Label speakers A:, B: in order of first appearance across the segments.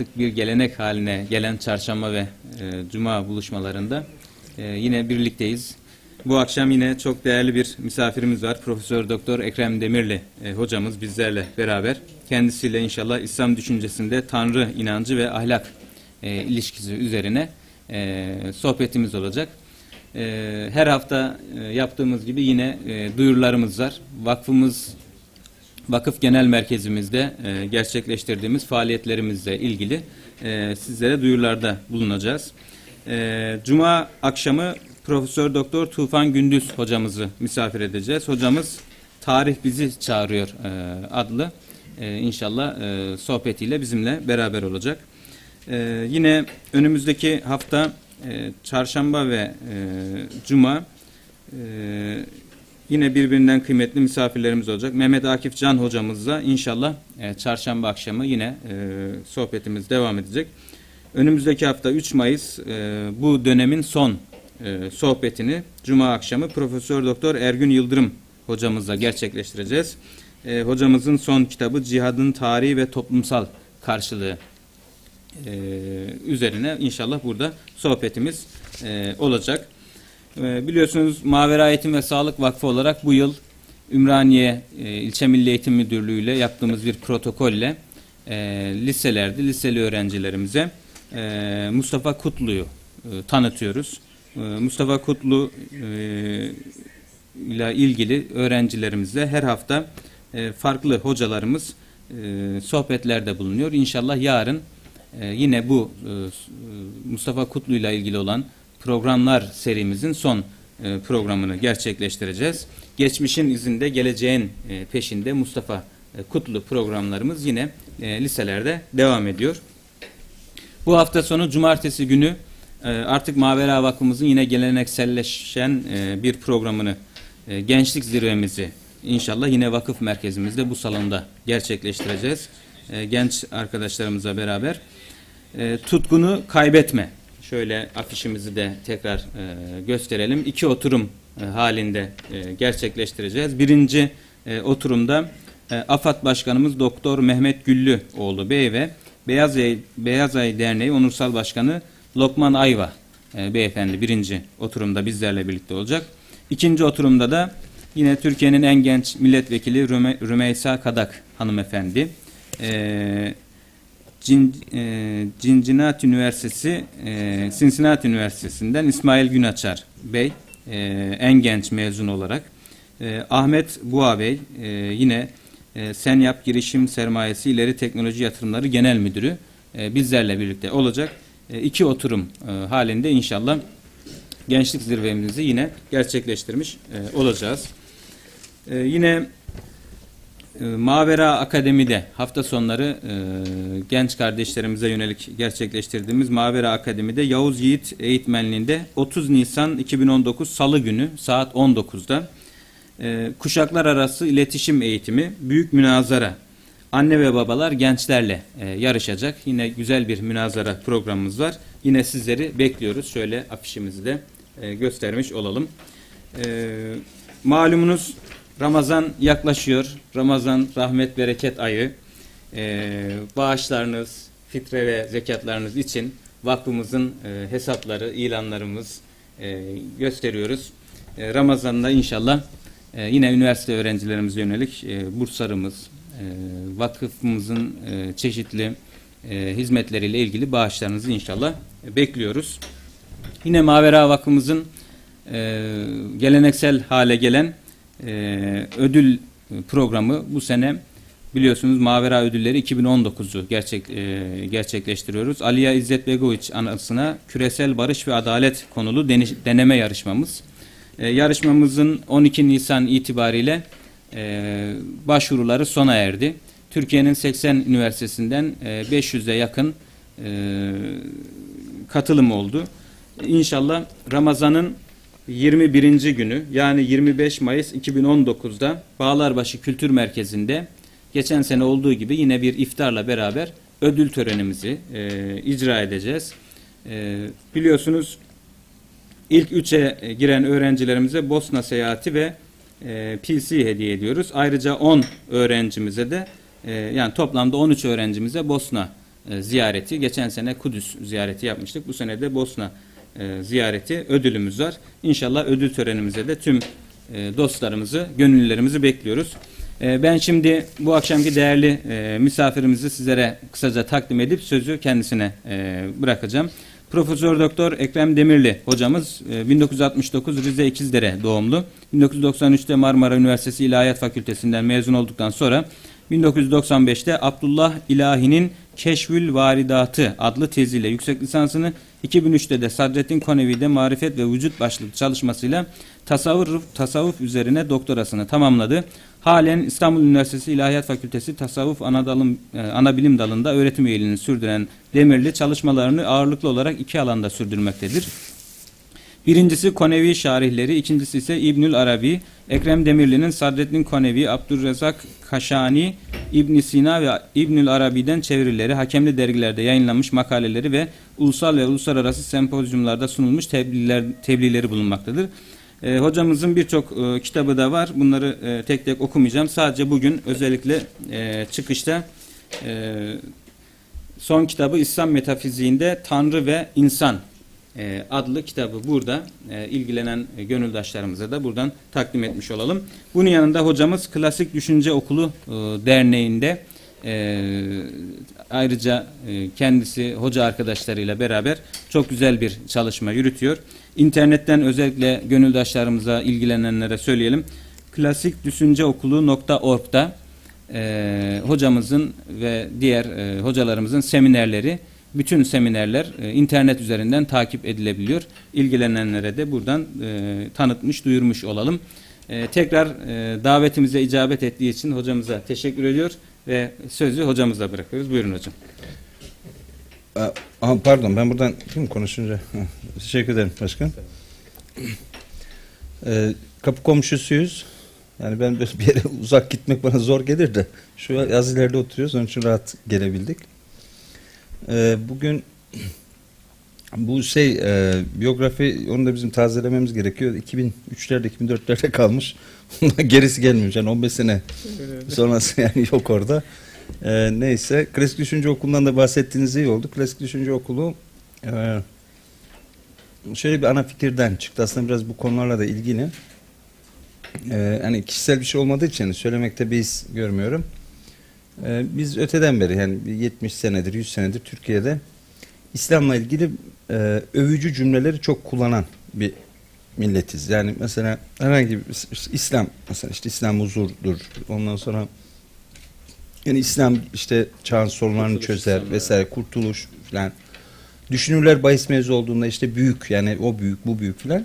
A: artık bir gelenek haline gelen çarşamba ve e, cuma buluşmalarında e, yine birlikteyiz. Bu akşam yine çok değerli bir misafirimiz var. Profesör Doktor Ekrem Demirli e, hocamız bizlerle beraber. Kendisiyle inşallah İslam düşüncesinde Tanrı inancı ve ahlak e, ilişkisi üzerine e, sohbetimiz olacak. E, her hafta e, yaptığımız gibi yine e, duyurularımız var. Vakfımız Vakıf Genel Merkezimizde e, gerçekleştirdiğimiz faaliyetlerimizle ilgili e, sizlere duyurularda bulunacağız. E, Cuma akşamı Profesör Doktor Tufan Gündüz hocamızı misafir edeceğiz. Hocamız Tarih Bizi Çağırıyor e, adlı e, inşallah e, sohbetiyle bizimle beraber olacak. E, yine önümüzdeki hafta e, çarşamba ve e, cuma e, Yine birbirinden kıymetli misafirlerimiz olacak. Mehmet Akif Can hocamızla inşallah e, çarşamba akşamı yine e, sohbetimiz devam edecek. Önümüzdeki hafta 3 Mayıs e, bu dönemin son e, sohbetini Cuma akşamı Profesör Doktor Ergün Yıldırım hocamızla gerçekleştireceğiz. E, hocamızın son kitabı Cihadın Tarihi ve Toplumsal Karşılığı e, üzerine inşallah burada sohbetimiz e, olacak. Ee, biliyorsunuz Mavera Eğitim ve Sağlık Vakfı olarak bu yıl Ümraniye e, İlçe Milli Eğitim Müdürlüğü ile yaptığımız bir protokolle e, liselerde liseli öğrencilerimize e, Mustafa Kutlu'yu tanıtıyoruz. Mustafa Kutlu ile ilgili öğrencilerimizle her hafta farklı hocalarımız sohbetlerde bulunuyor. İnşallah yarın yine bu Mustafa Kutlu ile ilgili olan programlar serimizin son e, programını gerçekleştireceğiz. Geçmişin izinde geleceğin e, peşinde Mustafa e, Kutlu programlarımız yine e, liselerde devam ediyor. Bu hafta sonu cumartesi günü e, artık Mavera Vakfımızın yine gelenekselleşen e, bir programını e, gençlik zirvemizi inşallah yine vakıf merkezimizde bu salonda gerçekleştireceğiz. E, genç arkadaşlarımızla beraber. E, tutkunu kaybetme Şöyle afişimizi de tekrar e, gösterelim. İki oturum e, halinde e, gerçekleştireceğiz. Birinci e, oturumda e, AFAD Başkanımız Doktor Mehmet Güllüoğlu Bey ve Beyaz Ay, Beyaz Ay Derneği Onursal Başkanı Lokman Ayva e, Beyefendi birinci oturumda bizlerle birlikte olacak. İkinci oturumda da yine Türkiye'nin en genç milletvekili Rüme, Rümeysa Kadak hanımefendi. E, Cincinnati Üniversitesi, e, Cincinnati Üniversitesi'nden İsmail Günaçar Bey, e, en genç mezun olarak. E, Ahmet Buğa Bey, e, yine e, Senyap Girişim Sermayesi İleri Teknoloji Yatırımları Genel Müdürü e, bizlerle birlikte olacak. E, iki oturum e, halinde inşallah gençlik zirvemizi yine gerçekleştirmiş e, olacağız. E, yine e, Mavera Akademi'de hafta sonları e, genç kardeşlerimize yönelik gerçekleştirdiğimiz Mavera Akademi'de Yavuz Yiğit eğitmenliğinde 30 Nisan 2019 Salı günü saat 19'da e, kuşaklar arası iletişim eğitimi, büyük münazara, anne ve babalar gençlerle e, yarışacak. Yine güzel bir münazara programımız var. Yine sizleri bekliyoruz. Şöyle afişimizi de e, göstermiş olalım. E, malumunuz Ramazan yaklaşıyor. Ramazan rahmet bereket ayı. Ee, bağışlarınız, fitre ve zekatlarınız için vakfımızın e, hesapları, ilanlarımız e, gösteriyoruz. E, Ramazan'da inşallah e, yine üniversite öğrencilerimize yönelik e, burslarımız, e, vakıfımızın e, çeşitli e, hizmetleriyle ilgili bağışlarınızı inşallah e, bekliyoruz. Yine Mavera Vakfımızın e, geleneksel hale gelen e, ödül programı bu sene biliyorsunuz Mavera Ödülleri 2019'u gerçek, e, gerçekleştiriyoruz. Aliya İzzet Begoviç anısına küresel barış ve adalet konulu deneme yarışmamız. E, yarışmamızın 12 Nisan itibariyle e, başvuruları sona erdi. Türkiye'nin 80 üniversitesinden e, 500'e yakın e, katılım oldu. İnşallah Ramazan'ın 21. günü yani 25 Mayıs 2019'da Bağlarbaşı Kültür Merkezi'nde geçen sene olduğu gibi yine bir iftarla beraber ödül törenimizi e, icra edeceğiz. E, biliyorsunuz ilk üçe giren öğrencilerimize Bosna seyahati ve e, PC hediye ediyoruz. Ayrıca 10 öğrencimize de e, yani toplamda 13 öğrencimize Bosna e, ziyareti. Geçen sene Kudüs ziyareti yapmıştık. Bu sene de Bosna e, ziyareti ödülümüz var. İnşallah ödül törenimize de tüm e, dostlarımızı, gönüllülerimizi bekliyoruz. E, ben şimdi bu akşamki değerli misafirimizi sizlere kısaca takdim edip sözü kendisine bırakacağım. Profesör Doktor Ekrem Demirli hocamız e, 1969 Rize İkizdere doğumlu. 1993'te Marmara Üniversitesi İlahiyat Fakültesinden mezun olduktan sonra 1995'te Abdullah İlahi'nin Keşfül Varidatı adlı teziyle yüksek lisansını 2003'te de Sadrettin Konevi'de Marifet ve Vücut başlıklı çalışmasıyla tasavvuf, tasavvuf üzerine doktorasını tamamladı. Halen İstanbul Üniversitesi İlahiyat Fakültesi Tasavvuf Anadalım, e, Anabilim Dalı'nda öğretim üyeliğini sürdüren Demirli çalışmalarını ağırlıklı olarak iki alanda sürdürmektedir. Birincisi Konevi şarihleri, ikincisi ise İbnül Arabi, Ekrem Demirli'nin Sadreddin Konevi, Abdurrezzak Kaşani, İbn Sina ve İbnül Arabi'den çevirileri, hakemli dergilerde yayınlanmış makaleleri ve ulusal ve uluslararası sempozyumlarda sunulmuş tebliğler, tebliğleri bulunmaktadır. E, hocamızın birçok e, kitabı da var. Bunları e, tek tek okumayacağım. Sadece bugün özellikle e, çıkışta e, son kitabı İslam metafiziğinde Tanrı ve İnsan e, adlı kitabı burada e, ilgilenen e, gönüldaşlarımıza da buradan takdim etmiş olalım. Bunun yanında hocamız Klasik Düşünce Okulu e, Derneği'nde ayrıca kendisi hoca arkadaşlarıyla beraber çok güzel bir çalışma yürütüyor. İnternetten özellikle gönüldaşlarımıza ilgilenenlere söyleyelim. Klasik Düşünce Okulu.org'da e, hocamızın ve diğer hocalarımızın seminerleri bütün seminerler e, internet üzerinden takip edilebiliyor. İlgilenenlere de buradan e, tanıtmış, duyurmuş olalım. E, tekrar e, davetimize icabet ettiği için hocamıza teşekkür ediyor ve sözü hocamıza bırakıyoruz. Buyurun hocam.
B: Aa, pardon ben buradan kim konuşunca teşekkür ederim başkan. Ee, kapı komşusuyuz. Yani ben bir yere uzak gitmek bana zor gelir de şu yaz ileride oturuyoruz onun için rahat gelebildik. Ee, bugün bu şey e, biyografi onu da bizim tazelememiz gerekiyor. 2003'lerde 2004'lerde kalmış. gerisi gelmiyor. Yani 15 sene sonrası yani yok orada. Ee, neyse Klasik Düşünce Okulu'ndan da bahsettiğiniz iyi oldu. Klasik Düşünce Okulu e, şöyle bir ana fikirden çıktı. Aslında biraz bu konularla da ilgili. Ee, hani kişisel bir şey olmadığı için söylemekte bir his görmüyorum. Ee, biz öteden beri yani 70 senedir 100 senedir Türkiye'de İslam'la ilgili e, övücü cümleleri çok kullanan bir milletiz. Yani mesela herhangi bir İslam mesela işte İslam huzurdur. Ondan sonra yani İslam işte çağın sorunlarını kurtuluş çözer İslam vesaire yani. kurtuluş falan. Düşünürler bahis mevzu olduğunda işte büyük yani o büyük bu büyük falan.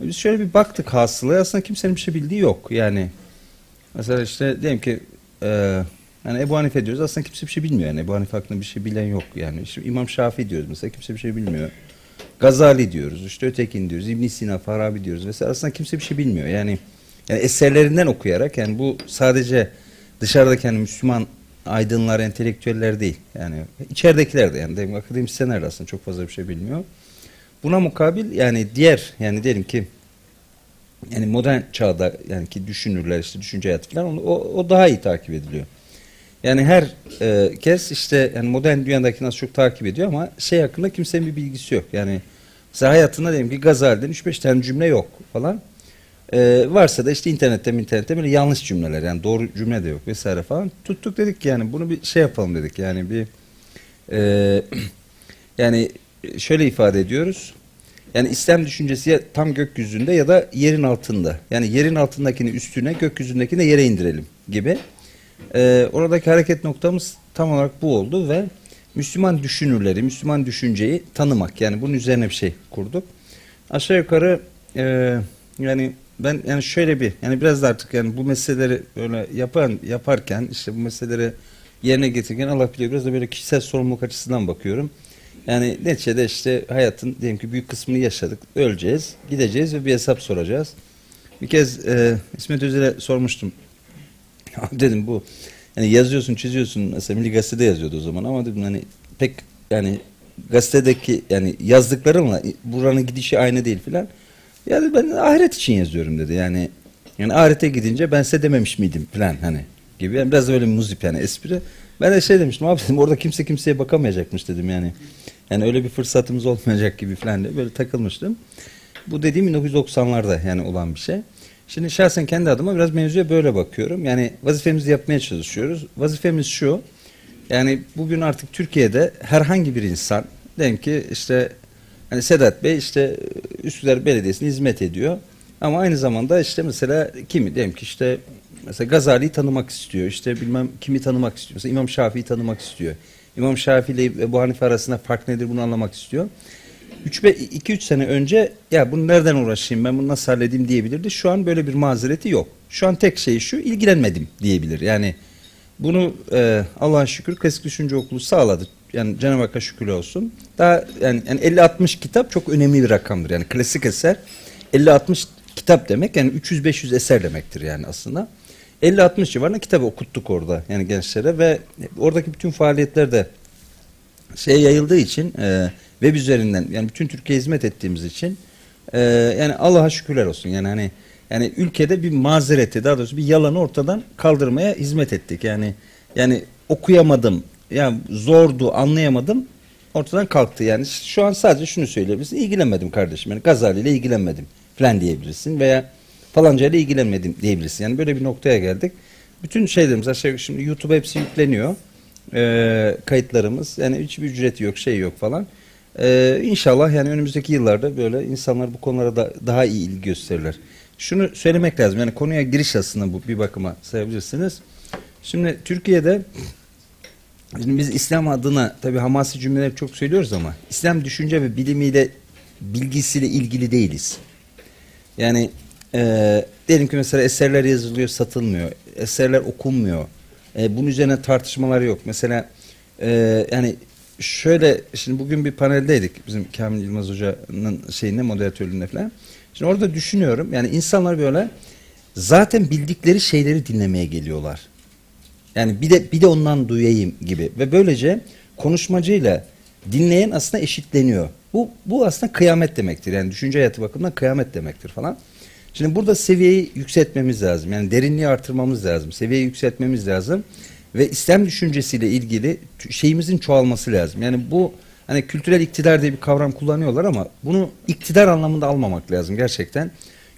B: Biz şöyle bir baktık hasılaya aslında kimsenin bir şey bildiği yok. Yani mesela işte diyelim ki e, yani Ebu Hanife diyoruz aslında kimse bir şey bilmiyor. Yani Ebu Hanife hakkında bir şey bilen yok. Yani işte İmam Şafii diyoruz mesela kimse bir şey bilmiyor. Gazali diyoruz işte Ötekin diyoruz İbn Sina Farabi diyoruz mesela aslında kimse bir şey bilmiyor. Yani yani eserlerinden okuyarak yani bu sadece dışarıdaki yani Müslüman aydınlar, entelektüeller değil. Yani içeridekiler de yani akademisyenler de aslında çok fazla bir şey bilmiyor. Buna mukabil yani diğer yani diyelim ki yani modern çağda yani ki düşünürler işte düşünce hayatı falan o, o daha iyi takip ediliyor. Yani her e, kez işte yani modern dünyadaki nasıl çok takip ediyor ama şey hakkında kimsenin bir bilgisi yok. Yani mesela hayatında diyelim ki Gazali'den 3-5 tane cümle yok falan. E, varsa da işte internette internette böyle yanlış cümleler yani doğru cümle de yok vesaire falan. Tuttuk dedik ki yani bunu bir şey yapalım dedik yani bir e, yani şöyle ifade ediyoruz. Yani İslam düşüncesi ya tam gökyüzünde ya da yerin altında. Yani yerin altındakini üstüne, gökyüzündekini yere indirelim gibi. Ee, oradaki hareket noktamız tam olarak bu oldu ve Müslüman düşünürleri, Müslüman düşünceyi tanımak. Yani bunun üzerine bir şey kurduk. Aşağı yukarı e, yani ben yani şöyle bir yani biraz da artık yani bu meseleleri böyle yapan yaparken işte bu meseleleri yerine getirirken Allah biliyor biraz da böyle kişisel sorumluluk açısından bakıyorum. Yani neticede işte hayatın diyelim ki büyük kısmını yaşadık. Öleceğiz, gideceğiz ve bir hesap soracağız. Bir kez e, İsmet Özel'e sormuştum. dedim bu yani yazıyorsun, çiziyorsun. Mesela Milli Gazete'de yazıyordu o zaman ama dedim hani pek yani gazetedeki yani yazdıklarımla buranın gidişi aynı değil filan. Yani ben ahiret için yazıyorum dedi. Yani yani ahirete gidince ben size dememiş miydim falan hani gibi. Yani biraz da böyle muzip yani espri. Ben de şey demiştim abi dedim orada kimse kimseye bakamayacakmış dedim yani. Yani öyle bir fırsatımız olmayacak gibi falan diye böyle takılmıştım. Bu dediğim 1990'larda yani olan bir şey. Şimdi şahsen kendi adıma biraz mevzuya böyle bakıyorum. Yani vazifemizi yapmaya çalışıyoruz. Vazifemiz şu. Yani bugün artık Türkiye'de herhangi bir insan diyelim ki işte hani Sedat Bey işte Üsküdar Belediyesi'ne hizmet ediyor. Ama aynı zamanda işte mesela kimi diyelim ki işte mesela Gazali'yi tanımak istiyor. İşte bilmem kimi tanımak istiyor. Mesela İmam Şafii'yi tanımak istiyor. İmam Şafii ile Ebu Hanife arasında fark nedir bunu anlamak istiyor. 2-3 sene önce ya bunu nereden uğraşayım ben bunu nasıl halledeyim diyebilirdi. Şu an böyle bir mazereti yok. Şu an tek şey şu ilgilenmedim diyebilir. Yani bunu e, Allah'a şükür Klasik Düşünce Okulu sağladı. Yani Cenab-ı Hakk'a şükür olsun. Daha yani, yani 50-60 kitap çok önemli bir rakamdır. Yani klasik eser 50-60 kitap demek yani 300-500 eser demektir yani aslında. 50-60 civarında kitabı okuttuk orada yani gençlere ve oradaki bütün faaliyetler de şey yayıldığı için e, web üzerinden yani bütün Türkiye'ye hizmet ettiğimiz için e, yani Allah'a şükürler olsun. Yani hani yani ülkede bir mazereti daha doğrusu bir yalanı ortadan kaldırmaya hizmet ettik. Yani yani okuyamadım yani zordu anlayamadım ortadan kalktı. Yani şu an sadece şunu söyleyebilirsin. İlgilenmedim kardeşim. Yani Gazali ile ilgilenmedim falan diyebilirsin veya falanca ile ilgilenmedim diyebilirsin. Yani böyle bir noktaya geldik. Bütün şeylerimiz aşağı şimdi YouTube hepsi yükleniyor. E, kayıtlarımız yani hiçbir ücreti yok şey yok falan ee, inşallah yani önümüzdeki yıllarda böyle insanlar bu konulara da daha iyi ilgi gösterirler. Şunu söylemek lazım yani konuya giriş aslında bu bir bakıma sayabilirsiniz. Şimdi Türkiye'de şimdi biz İslam adına tabi hamasi cümleler çok söylüyoruz ama İslam düşünce ve bilimiyle bilgisiyle ilgili değiliz. Yani e, diyelim ki mesela eserler yazılıyor satılmıyor. Eserler okunmuyor. E, bunun üzerine tartışmalar yok. Mesela e, yani şöyle şimdi bugün bir paneldeydik bizim Kamil Yılmaz Hoca'nın şeyinde moderatörlüğünde falan. Şimdi orada düşünüyorum yani insanlar böyle zaten bildikleri şeyleri dinlemeye geliyorlar. Yani bir de bir de ondan duyayım gibi ve böylece konuşmacıyla dinleyen aslında eşitleniyor. Bu bu aslında kıyamet demektir. Yani düşünce hayatı bakımından kıyamet demektir falan. Şimdi burada seviyeyi yükseltmemiz lazım. Yani derinliği artırmamız lazım. Seviyeyi yükseltmemiz lazım ve İslam düşüncesiyle ilgili şeyimizin çoğalması lazım. Yani bu hani kültürel iktidar diye bir kavram kullanıyorlar ama bunu iktidar anlamında almamak lazım gerçekten.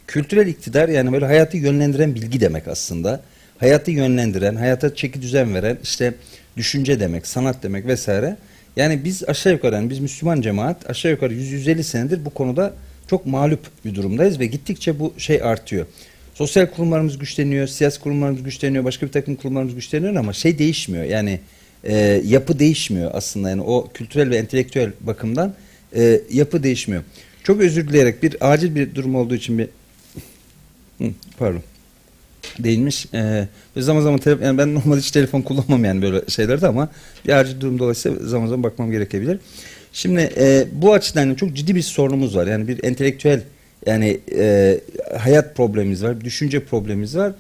B: Kültürel iktidar yani böyle hayatı yönlendiren bilgi demek aslında. Hayatı yönlendiren, hayata çeki düzen veren işte düşünce demek, sanat demek vesaire. Yani biz aşağı yukarı yani biz Müslüman cemaat aşağı yukarı 100-150 senedir bu konuda çok mağlup bir durumdayız ve gittikçe bu şey artıyor. Sosyal kurumlarımız güçleniyor, siyasi kurumlarımız güçleniyor, başka bir takım kurumlarımız güçleniyor ama şey değişmiyor. Yani e, yapı değişmiyor aslında. Yani o kültürel ve entelektüel bakımdan e, yapı değişmiyor. Çok özür dileyerek bir acil bir durum olduğu için bir pardon değilmiş. Ee, zaman zaman telefon, yani ben normalde hiç telefon kullanmam yani böyle şeylerde ama bir acil durum dolayısıyla zaman zaman bakmam gerekebilir. Şimdi e, bu açıdan çok ciddi bir sorunumuz var. Yani bir entelektüel yani e, hayat problemimiz var, düşünce problemimiz var.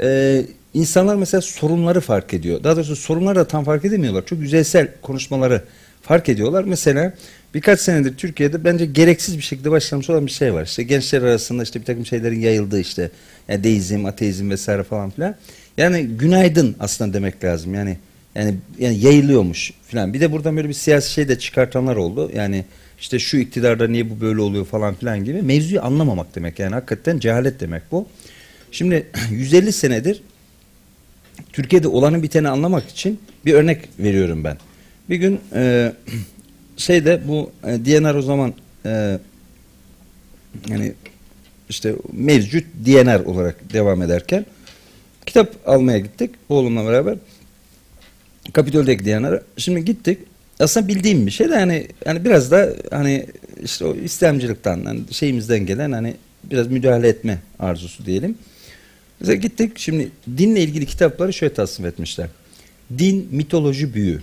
B: E, insanlar mesela sorunları fark ediyor. Daha doğrusu sorunları da tam fark edemiyorlar. Çok yüzeysel konuşmaları fark ediyorlar. Mesela birkaç senedir Türkiye'de bence gereksiz bir şekilde başlamış olan bir şey var. İşte gençler arasında işte bir takım şeylerin yayıldığı işte yani deizm, ateizm vesaire falan filan. Yani günaydın aslında demek lazım. Yani yani yani yayılıyormuş filan. Bir de buradan böyle bir siyasi şey de çıkartanlar oldu. Yani işte şu iktidarda niye bu böyle oluyor falan filan gibi mevzuyu anlamamak demek yani hakikaten cehalet demek bu. Şimdi 150 senedir Türkiye'de olanı biteni anlamak için bir örnek veriyorum ben. Bir gün e, şeyde bu e, DNR o zaman e, yani işte mevcut DNR olarak devam ederken kitap almaya gittik oğlumla beraber. Kapitol'deki DNR'a. Şimdi gittik aslında bildiğim bir şey de yani yani biraz da hani işte o İslamcılıktan yani şeyimizden gelen hani biraz müdahale etme arzusu diyelim. Mesela gittik şimdi dinle ilgili kitapları şöyle tasnif etmişler. Din, mitoloji, büyü.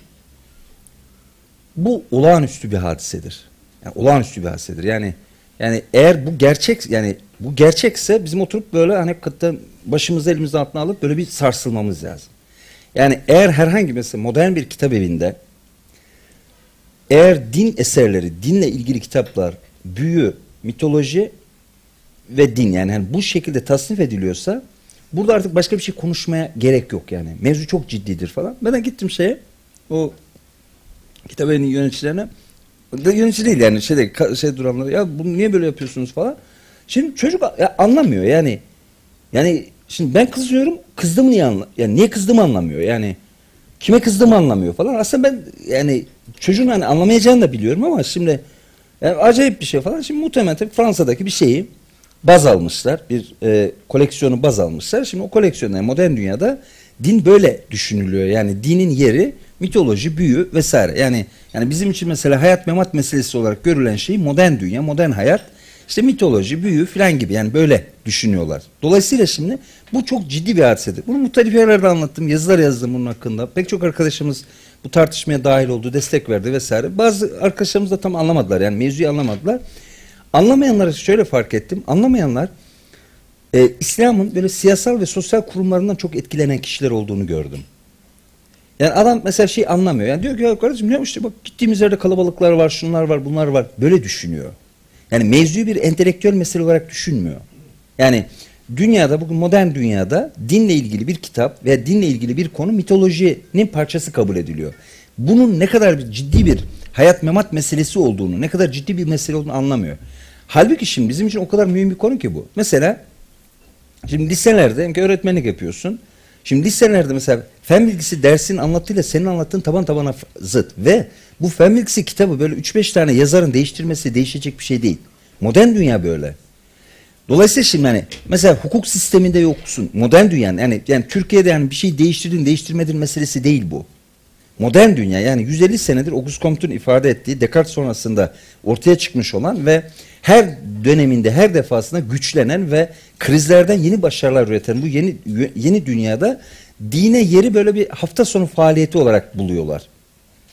B: Bu olağanüstü bir hadisedir. Yani olağanüstü bir hadisedir. Yani yani eğer bu gerçek yani bu gerçekse bizim oturup böyle hani hakikaten başımızı elimizden altına alıp böyle bir sarsılmamız lazım. Yani eğer herhangi mesela modern bir kitap evinde eğer din eserleri, dinle ilgili kitaplar, büyü, mitoloji ve din yani, yani bu şekilde tasnif ediliyorsa Burada artık başka bir şey konuşmaya gerek yok yani. Mevzu çok ciddidir falan. Ben de gittim şeye o kitabın yöneticilerine yönetici değil yani şeyde şey duranlara ya bunu niye böyle yapıyorsunuz falan. Şimdi çocuk ya anlamıyor yani. Yani şimdi ben kızıyorum kızdım niye anla yani niye kızdığımı anlamıyor yani. Kime kızdığımı anlamıyor falan. Aslında ben yani çocuğun hani anlamayacağını da biliyorum ama şimdi yani acayip bir şey falan. Şimdi muhtemelen tabii Fransa'daki bir şeyi baz almışlar. Bir e, koleksiyonu baz almışlar. Şimdi o koleksiyonda modern dünyada din böyle düşünülüyor. Yani dinin yeri mitoloji, büyü vesaire. Yani yani bizim için mesela hayat memat meselesi olarak görülen şey modern dünya, modern hayat. İşte mitoloji, büyü filan gibi yani böyle düşünüyorlar. Dolayısıyla şimdi bu çok ciddi bir hadisedir. Bunu muhtelif yerlerde anlattım, yazılar yazdım bunun hakkında. Pek çok arkadaşımız bu tartışmaya dahil oldu, destek verdi vesaire. Bazı arkadaşlarımız da tam anlamadılar yani mevzuyu anlamadılar. Anlamayanları şöyle fark ettim. Anlamayanlar e, İslam'ın böyle siyasal ve sosyal kurumlarından çok etkilenen kişiler olduğunu gördüm. Yani adam mesela şey anlamıyor. Yani diyor ki ya kardeşim ne işte bak gittiğimiz yerde kalabalıklar var, şunlar var, bunlar var. Böyle düşünüyor. Yani mevzuyu bir entelektüel mesele olarak düşünmüyor. Yani dünyada bugün modern dünyada dinle ilgili bir kitap veya dinle ilgili bir konu mitolojinin parçası kabul ediliyor. Bunun ne kadar bir ciddi bir hayat memat meselesi olduğunu, ne kadar ciddi bir mesele olduğunu anlamıyor. Halbuki şimdi bizim için o kadar mühim bir konu ki bu. Mesela şimdi liselerde öğretmenlik yapıyorsun. Şimdi liselerde mesela fen bilgisi dersinin anlattığıyla senin anlattığın taban tabana zıt. Ve bu fen kitabı böyle 3-5 tane yazarın değiştirmesi değişecek bir şey değil. Modern dünya böyle. Dolayısıyla şimdi hani mesela hukuk sisteminde yoksun. Modern dünyanın yani, yani Türkiye'de yani bir şey değiştirdin değiştirmedin meselesi değil bu. Modern dünya yani 150 senedir Auguste Comte'un ifade ettiği Descartes sonrasında ortaya çıkmış olan ve her döneminde her defasında güçlenen ve krizlerden yeni başarılar üreten bu yeni yeni dünyada dine yeri böyle bir hafta sonu faaliyeti olarak buluyorlar.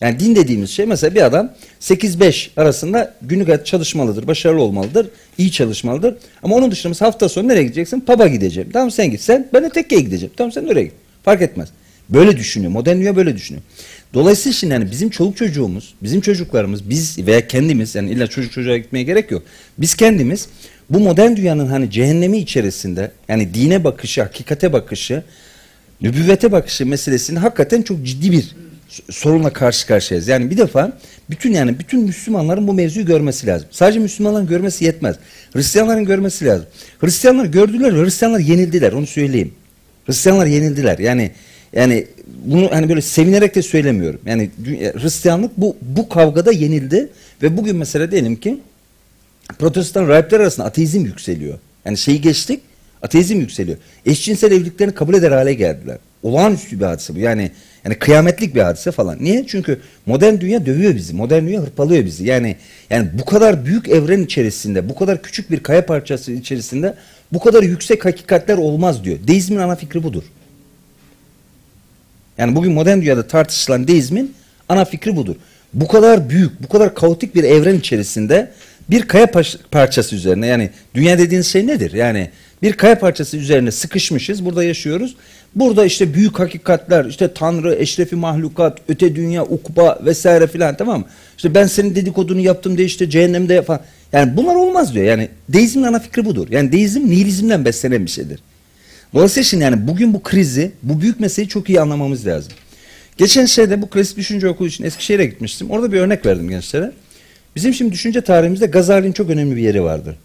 B: Yani din dediğimiz şey mesela bir adam 8-5 arasında günlük hayat çalışmalıdır, başarılı olmalıdır, iyi çalışmalıdır. Ama onun dışında mesela hafta sonu nereye gideceksin? Pub'a gideceğim. Tamam sen git. Sen ben de tekkeye gideceğim. Tamam sen oraya git. Fark etmez. Böyle düşünüyor. Modern dünya böyle düşünüyor. Dolayısıyla şimdi yani bizim çoluk çocuğumuz, bizim çocuklarımız, biz veya kendimiz yani illa çocuk çocuğa gitmeye gerek yok. Biz kendimiz bu modern dünyanın hani cehennemi içerisinde yani dine bakışı, hakikate bakışı, nübüvvete bakışı meselesini hakikaten çok ciddi bir sorunla karşı karşıyayız. Yani bir defa bütün yani bütün Müslümanların bu mevzuyu görmesi lazım. Sadece Müslümanların görmesi yetmez. Hristiyanların görmesi lazım. Hristiyanlar gördüler, Hristiyanlar yenildiler. Onu söyleyeyim. Hristiyanlar yenildiler. Yani yani bunu hani böyle sevinerek de söylemiyorum. Yani Hristiyanlık bu bu kavgada yenildi ve bugün mesela diyelim ki Protestan rahipler arasında ateizm yükseliyor. Yani şeyi geçtik, ateizm yükseliyor. Eşcinsel evliliklerini kabul eder hale geldiler. Olağanüstü bir hadise bu. Yani yani kıyametlik bir hadise falan. Niye? Çünkü modern dünya dövüyor bizi. Modern dünya hırpalıyor bizi. Yani yani bu kadar büyük evren içerisinde, bu kadar küçük bir kaya parçası içerisinde bu kadar yüksek hakikatler olmaz diyor. Deizmin ana fikri budur. Yani bugün modern dünyada tartışılan deizmin ana fikri budur. Bu kadar büyük, bu kadar kaotik bir evren içerisinde bir kaya parçası üzerine yani dünya dediğiniz şey nedir? Yani bir kaya parçası üzerine sıkışmışız, burada yaşıyoruz. Burada işte büyük hakikatler, işte Tanrı, eşrefi mahlukat, öte dünya, ukba vesaire filan tamam mı? İşte ben senin dedikodunu yaptım diye işte cehennemde falan. Yani bunlar olmaz diyor. Yani deizmin ana fikri budur. Yani deizm nihilizmden beslenen bir şeydir. Dolayısıyla şimdi yani bugün bu krizi, bu büyük meseleyi çok iyi anlamamız lazım. Geçen şeyde bu klasik düşünce okulu için Eskişehir'e gitmiştim. Orada bir örnek verdim gençlere. Bizim şimdi düşünce tarihimizde Gazali'nin çok önemli bir yeri vardır.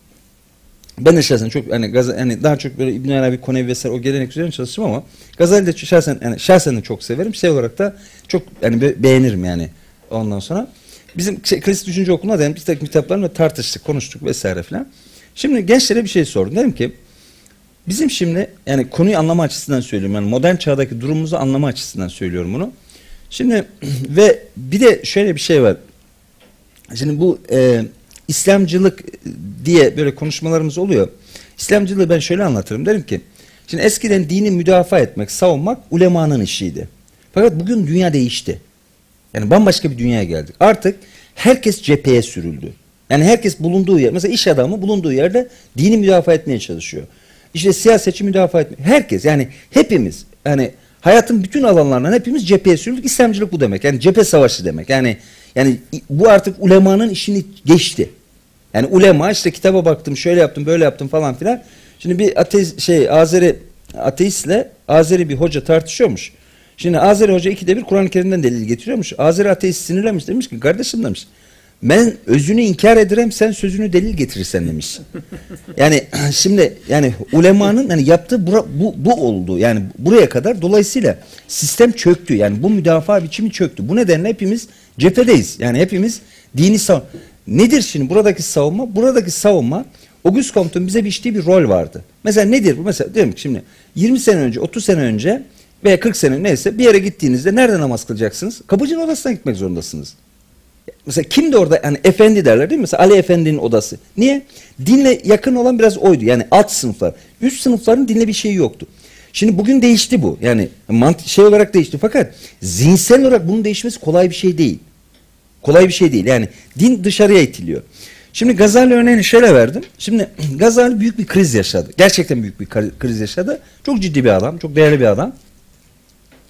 B: Ben de şahsen çok hani, Gaz hani daha çok böyle İbn Arabi, Konevi vesaire o gelenek üzerine çalıştım ama Gazali de şahsen yani şahsen de çok severim. Şey olarak da çok yani be beğenirim yani ondan sonra. Bizim şey, klasik düşünce okulunda da yani bir takım kitaplarla tartıştık, konuştuk vesaire filan. Şimdi gençlere bir şey sordum. Dedim ki bizim şimdi yani konuyu anlama açısından söylüyorum. Yani modern çağdaki durumumuzu anlama açısından söylüyorum bunu. Şimdi ve bir de şöyle bir şey var. Şimdi bu e, İslamcılık diye böyle konuşmalarımız oluyor. İslamcılığı ben şöyle anlatırım. Derim ki şimdi eskiden dini müdafaa etmek, savunmak ulemanın işiydi. Fakat bugün dünya değişti. Yani bambaşka bir dünyaya geldik. Artık herkes cepheye sürüldü. Yani herkes bulunduğu yer, mesela iş adamı bulunduğu yerde dini müdafaa etmeye çalışıyor. İşte siyasetçi müdafaa etmeye. Herkes yani hepimiz yani hayatın bütün alanlarından hepimiz cepheye sürüldük. İslamcılık bu demek. Yani cephe savaşı demek. Yani yani bu artık ulemanın işini geçti. Yani ulema işte kitaba baktım, şöyle yaptım, böyle yaptım falan filan. Şimdi bir ateist şey Azeri ateistle Azeri bir hoca tartışıyormuş. Şimdi Azeri hoca ikide bir Kur'an-ı Kerim'den delil getiriyormuş. Azeri ateist sinirlenmiş demiş ki kardeşim demiş. Ben özünü inkar ederim sen sözünü delil getirirsen demiş. Yani şimdi yani ulemanın hani yaptığı bura- bu, bu oldu. Yani buraya kadar dolayısıyla sistem çöktü. Yani bu müdafaa biçimi çöktü. Bu nedenle hepimiz cephedeyiz. Yani hepimiz dini sav Nedir şimdi buradaki savunma? Buradaki savunma Auguste Comte'un bize biçtiği bir rol vardı. Mesela nedir bu? Mesela diyelim ki şimdi 20 sene önce, 30 sene önce veya 40 sene neyse bir yere gittiğinizde nerede namaz kılacaksınız? Kapıcının odasına gitmek zorundasınız. Mesela kimdi orada yani efendi derler değil mi? Mesela Ali Efendi'nin odası. Niye? Dinle yakın olan biraz oydu. Yani alt sınıflar. Üst sınıfların dinle bir şeyi yoktu. Şimdi bugün değişti bu. Yani mant şey olarak değişti fakat zihinsel olarak bunun değişmesi kolay bir şey değil. Kolay bir şey değil. Yani din dışarıya itiliyor. Şimdi Gazali örneğini şöyle verdim. Şimdi Gazali büyük bir kriz yaşadı. Gerçekten büyük bir kri- kriz yaşadı. Çok ciddi bir adam, çok değerli bir adam.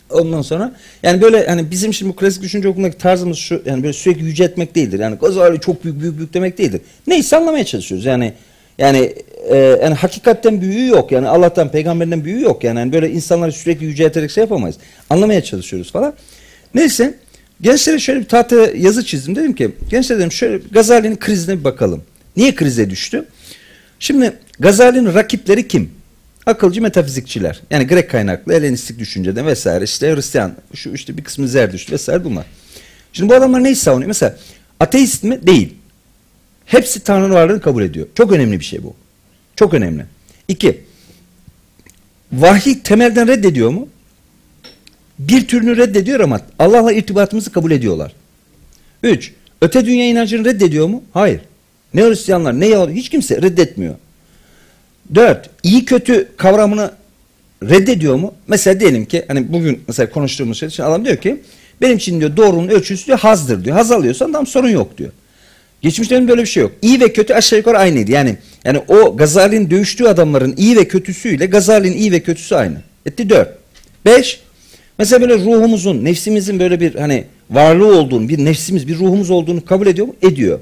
B: Ondan sonra yani böyle hani bizim şimdi bu klasik düşünce okulundaki tarzımız şu yani böyle sürekli yüceltmek değildir. Yani Gazali çok büyük büyük büyük demek değildir. Neyse anlamaya çalışıyoruz. Yani yani e, yani hakikatten büyüğü yok. Yani Allah'tan peygamberden büyüğü yok. Yani, yani böyle insanları sürekli yücelterek şey yapamayız. Anlamaya çalışıyoruz falan. Neyse gençlere şöyle bir tahta yazı çizdim. Dedim ki gençler dedim şöyle Gazali'nin krizine bir bakalım. Niye krize düştü? Şimdi Gazali'nin rakipleri kim? Akılcı metafizikçiler. Yani Grek kaynaklı, Helenistik düşünceden vesaire işte Hristiyan, şu işte bir kısmı Zerdüşt vesaire bunlar. Şimdi bu adamlar neyi savunuyor? Mesela ateist mi? Değil. Hepsi Tanrı'nın varlığını kabul ediyor. Çok önemli bir şey bu. Çok önemli. İki, vahiy temelden reddediyor mu? Bir türünü reddediyor ama Allah'la irtibatımızı kabul ediyorlar. Üç, öte dünya inancını reddediyor mu? Hayır. Ne Hristiyanlar ne Yahudi hiç kimse reddetmiyor. Dört, iyi kötü kavramını reddediyor mu? Mesela diyelim ki hani bugün mesela konuştuğumuz şey için adam diyor ki benim için diyor doğrunun ölçüsü diyor hazdır diyor. Haz alıyorsan tam sorun yok diyor. Geçmişte böyle bir şey yok. İyi ve kötü aşağı yukarı aynıydı. Yani yani o Gazali'nin dövüştüğü adamların iyi ve kötüsüyle Gazali'nin iyi ve kötüsü aynı. Etti dört. Beş. Mesela böyle ruhumuzun, nefsimizin böyle bir hani varlığı olduğunu, bir nefsimiz, bir ruhumuz olduğunu kabul ediyor mu? Ediyor.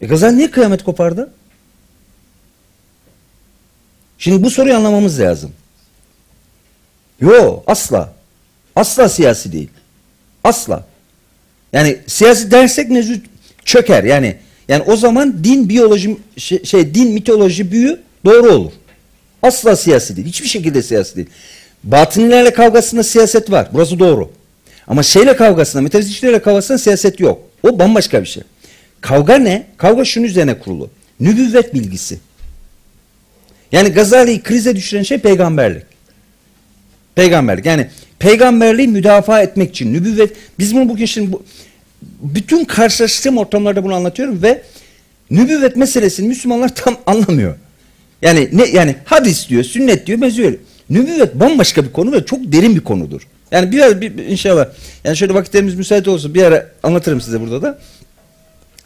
B: E Gazali niye kıyamet kopardı? Şimdi bu soruyu anlamamız lazım. Yo asla. Asla siyasi değil. Asla. Yani siyasi dersek mevzu çöker. Yani yani o zaman din biyoloji şey, şey din mitoloji büyü doğru olur. Asla siyasi değil. Hiçbir şekilde siyasi değil. Batınilerle kavgasında siyaset var. Burası doğru. Ama şeyle kavgasında, metafizikçilerle kavgasında siyaset yok. O bambaşka bir şey. Kavga ne? Kavga şunun üzerine kurulu. Nübüvvet bilgisi. Yani Gazali'yi krize düşüren şey peygamberlik. Peygamberlik. Yani peygamberliği müdafaa etmek için nübüvvet biz bunu bugün şimdi bu, bütün karşılaştığım ortamlarda bunu anlatıyorum ve nübüvvet meselesini Müslümanlar tam anlamıyor. Yani ne yani hadis diyor, sünnet diyor, mezüyor. Nübüvvet bambaşka bir konu ve çok derin bir konudur. Yani bir ara bir, inşallah yani şöyle vakitlerimiz müsait olursa bir ara anlatırım size burada da.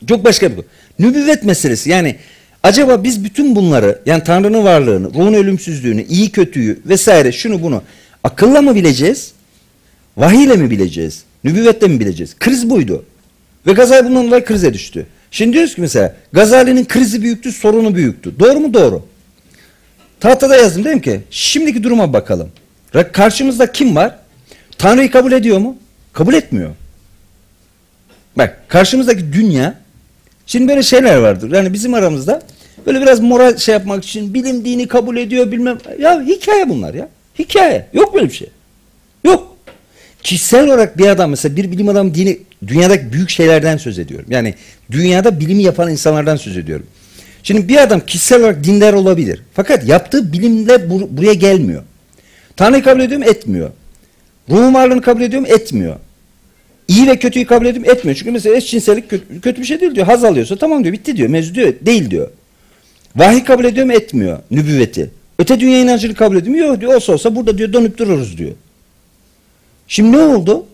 B: Çok başka bir konu. Nübüvvet meselesi yani acaba biz bütün bunları yani Tanrı'nın varlığını, ruhun ölümsüzlüğünü, iyi kötüyü vesaire şunu bunu akılla mı bileceğiz? Vahiyle mi bileceğiz? Nübüvvetle mi bileceğiz? Kriz buydu. Ve Gazali bundan dolayı krize düştü. Şimdi diyoruz ki mesela Gazali'nin krizi büyüktü, sorunu büyüktü. Doğru mu? Doğru. Tahtada yazdım dedim ki şimdiki duruma bakalım. Karşımızda kim var? Tanrı'yı kabul ediyor mu? Kabul etmiyor. Bak karşımızdaki dünya şimdi böyle şeyler vardır. Yani bizim aramızda böyle biraz moral şey yapmak için bilim dini kabul ediyor bilmem. Ya hikaye bunlar ya. Hikaye. Yok böyle bir şey. Yok. Kişisel olarak bir adam mesela bir bilim adamı dini dünyadaki büyük şeylerden söz ediyorum. Yani dünyada bilimi yapan insanlardan söz ediyorum. Şimdi bir adam kişisel olarak dindar olabilir. Fakat yaptığı bilimle bur buraya gelmiyor. Tanrı'yı kabul ediyor mu? Etmiyor. Ruhun varlığını kabul ediyor mu? Etmiyor. İyi ve kötüyü kabul ediyor mu? Etmiyor. Çünkü mesela eşcinsellik kötü, kötü bir şey değil diyor. Haz alıyorsa tamam diyor. Bitti diyor. Mevzu diyor. Değil diyor. Vahiy kabul ediyor mu? Etmiyor. Nübüvveti. Öte dünya inancını kabul ediyor mu? Yok diyor. Olsa olsa burada diyor dönüp dururuz diyor. Şimdi ne oldu?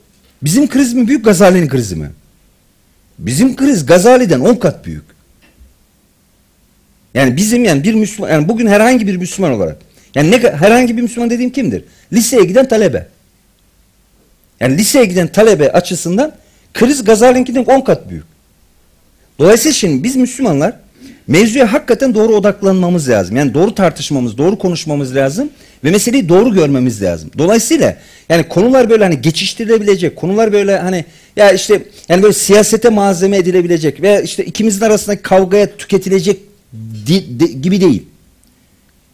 B: Bizim kriz mi büyük Gazali'nin krizi mi? Bizim kriz Gazali'den 10 kat büyük. Yani bizim yani bir Müslüman yani bugün herhangi bir Müslüman olarak yani ne herhangi bir Müslüman dediğim kimdir? Liseye giden talebe. Yani liseye giden talebe açısından kriz Gazali'ninkinden 10 kat büyük. Dolayısıyla şimdi biz Müslümanlar mevzuya hakikaten doğru odaklanmamız lazım. Yani doğru tartışmamız, doğru konuşmamız lazım Ve meseleyi doğru görmemiz lazım. Dolayısıyla yani konular böyle hani geçiştirilebilecek, konular böyle hani ya işte yani böyle siyasete malzeme edilebilecek veya işte ikimizin arasındaki kavgaya tüketilecek di- de- gibi değil.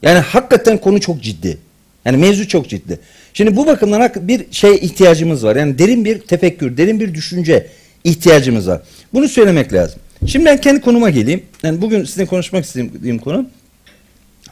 B: Yani hakikaten konu çok ciddi. Yani mevzu çok ciddi. Şimdi bu bakımdan bir şey ihtiyacımız var. Yani derin bir tefekkür, derin bir düşünce ihtiyacımız var. Bunu söylemek lazım. Şimdi ben kendi konuma geleyim. Yani bugün sizinle konuşmak istediğim konu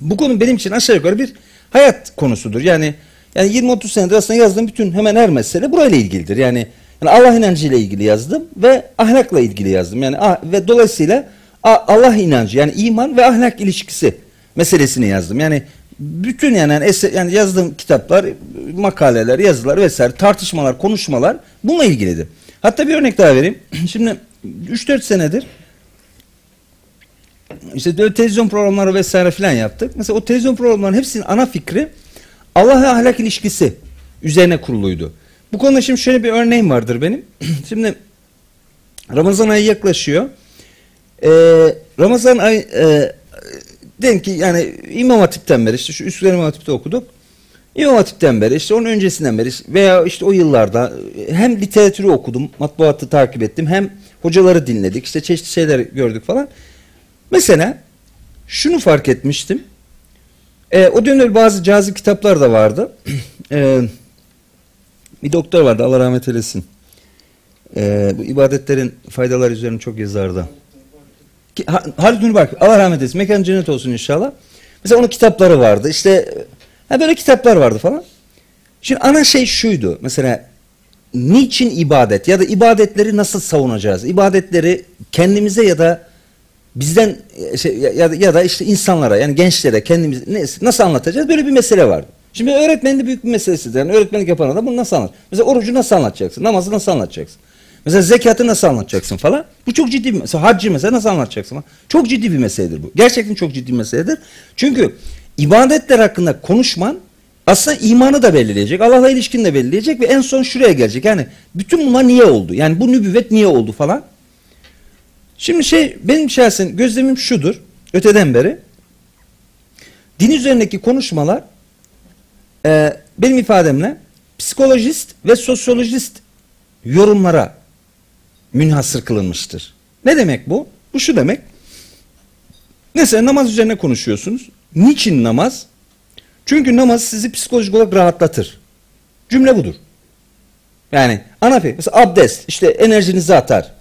B: bu konu benim için aşağı yukarı bir hayat konusudur. Yani yani 20-30 senedir aslında yazdığım bütün hemen her mesele burayla ilgilidir. Yani, yani Allah inancıyla ilgili yazdım ve ahlakla ilgili yazdım. Yani ah- ve dolayısıyla Allah inancı yani iman ve ahlak ilişkisi meselesini yazdım. Yani bütün yani yani yazdığım kitaplar, makaleler, yazılar vesaire tartışmalar, konuşmalar bununla ilgilidir. Hatta bir örnek daha vereyim. Şimdi 3-4 senedir işte televizyon programları vesaire filan yaptık. Mesela o televizyon programlarının hepsinin ana fikri Allah ve ahlak ilişkisi üzerine kuruluydu. Bu konuda şimdi şöyle bir örneğim vardır benim. şimdi Ramazan ayı yaklaşıyor. Ee, Ramazan ayı e, diyelim ki yani İmam Hatip'ten beri işte şu Üsküdar İmam Hatip'te okuduk. İmam Hatip'ten beri işte onun öncesinden beri veya işte o yıllarda hem literatürü okudum, matbuatı takip ettim hem hocaları dinledik işte çeşitli şeyler gördük falan. Mesela şunu fark etmiştim. Ee, o dönemde bazı cazip kitaplar da vardı. Ee, bir doktor vardı Allah rahmet eylesin. Ee, bu ibadetlerin faydaları üzerine çok yazardı. Halid Nurberk Allah rahmet eylesin. Mekan cennet olsun inşallah. Mesela onun kitapları vardı. İşte ha böyle kitaplar vardı falan. Şimdi ana şey şuydu. Mesela niçin ibadet ya da ibadetleri nasıl savunacağız? İbadetleri kendimize ya da bizden e, şey, ya, da- ya da işte insanlara yani gençlere kendimiz ne- nasıl anlatacağız? Böyle bir mesele vardı. Şimdi öğretmenin de büyük bir meselesidir. Yani öğretmenlik yapan adam bunu nasıl anlat? Mesela orucu nasıl anlatacaksın? Namazı nasıl anlatacaksın? Mesela zekatı nasıl anlatacaksın falan. Bu çok ciddi bir mesela haccı mesela nasıl anlatacaksın? Çok ciddi bir meseledir bu. Gerçekten çok ciddi bir meseledir. Çünkü ibadetler hakkında konuşman aslında imanı da belirleyecek. Allah'la ilişkini de belirleyecek ve en son şuraya gelecek. Yani bütün bunlar niye oldu? Yani bu nübüvvet niye oldu falan. Şimdi şey benim şahsen gözlemim şudur. Öteden beri din üzerindeki konuşmalar e, benim ifademle psikolojist ve sosyolojist yorumlara münhasır kılınmıştır. Ne demek bu? Bu şu demek. Mesela namaz üzerine konuşuyorsunuz. Niçin namaz? Çünkü namaz sizi psikolojik olarak rahatlatır. Cümle budur. Yani ana. Mesela abdest işte enerjinizi atar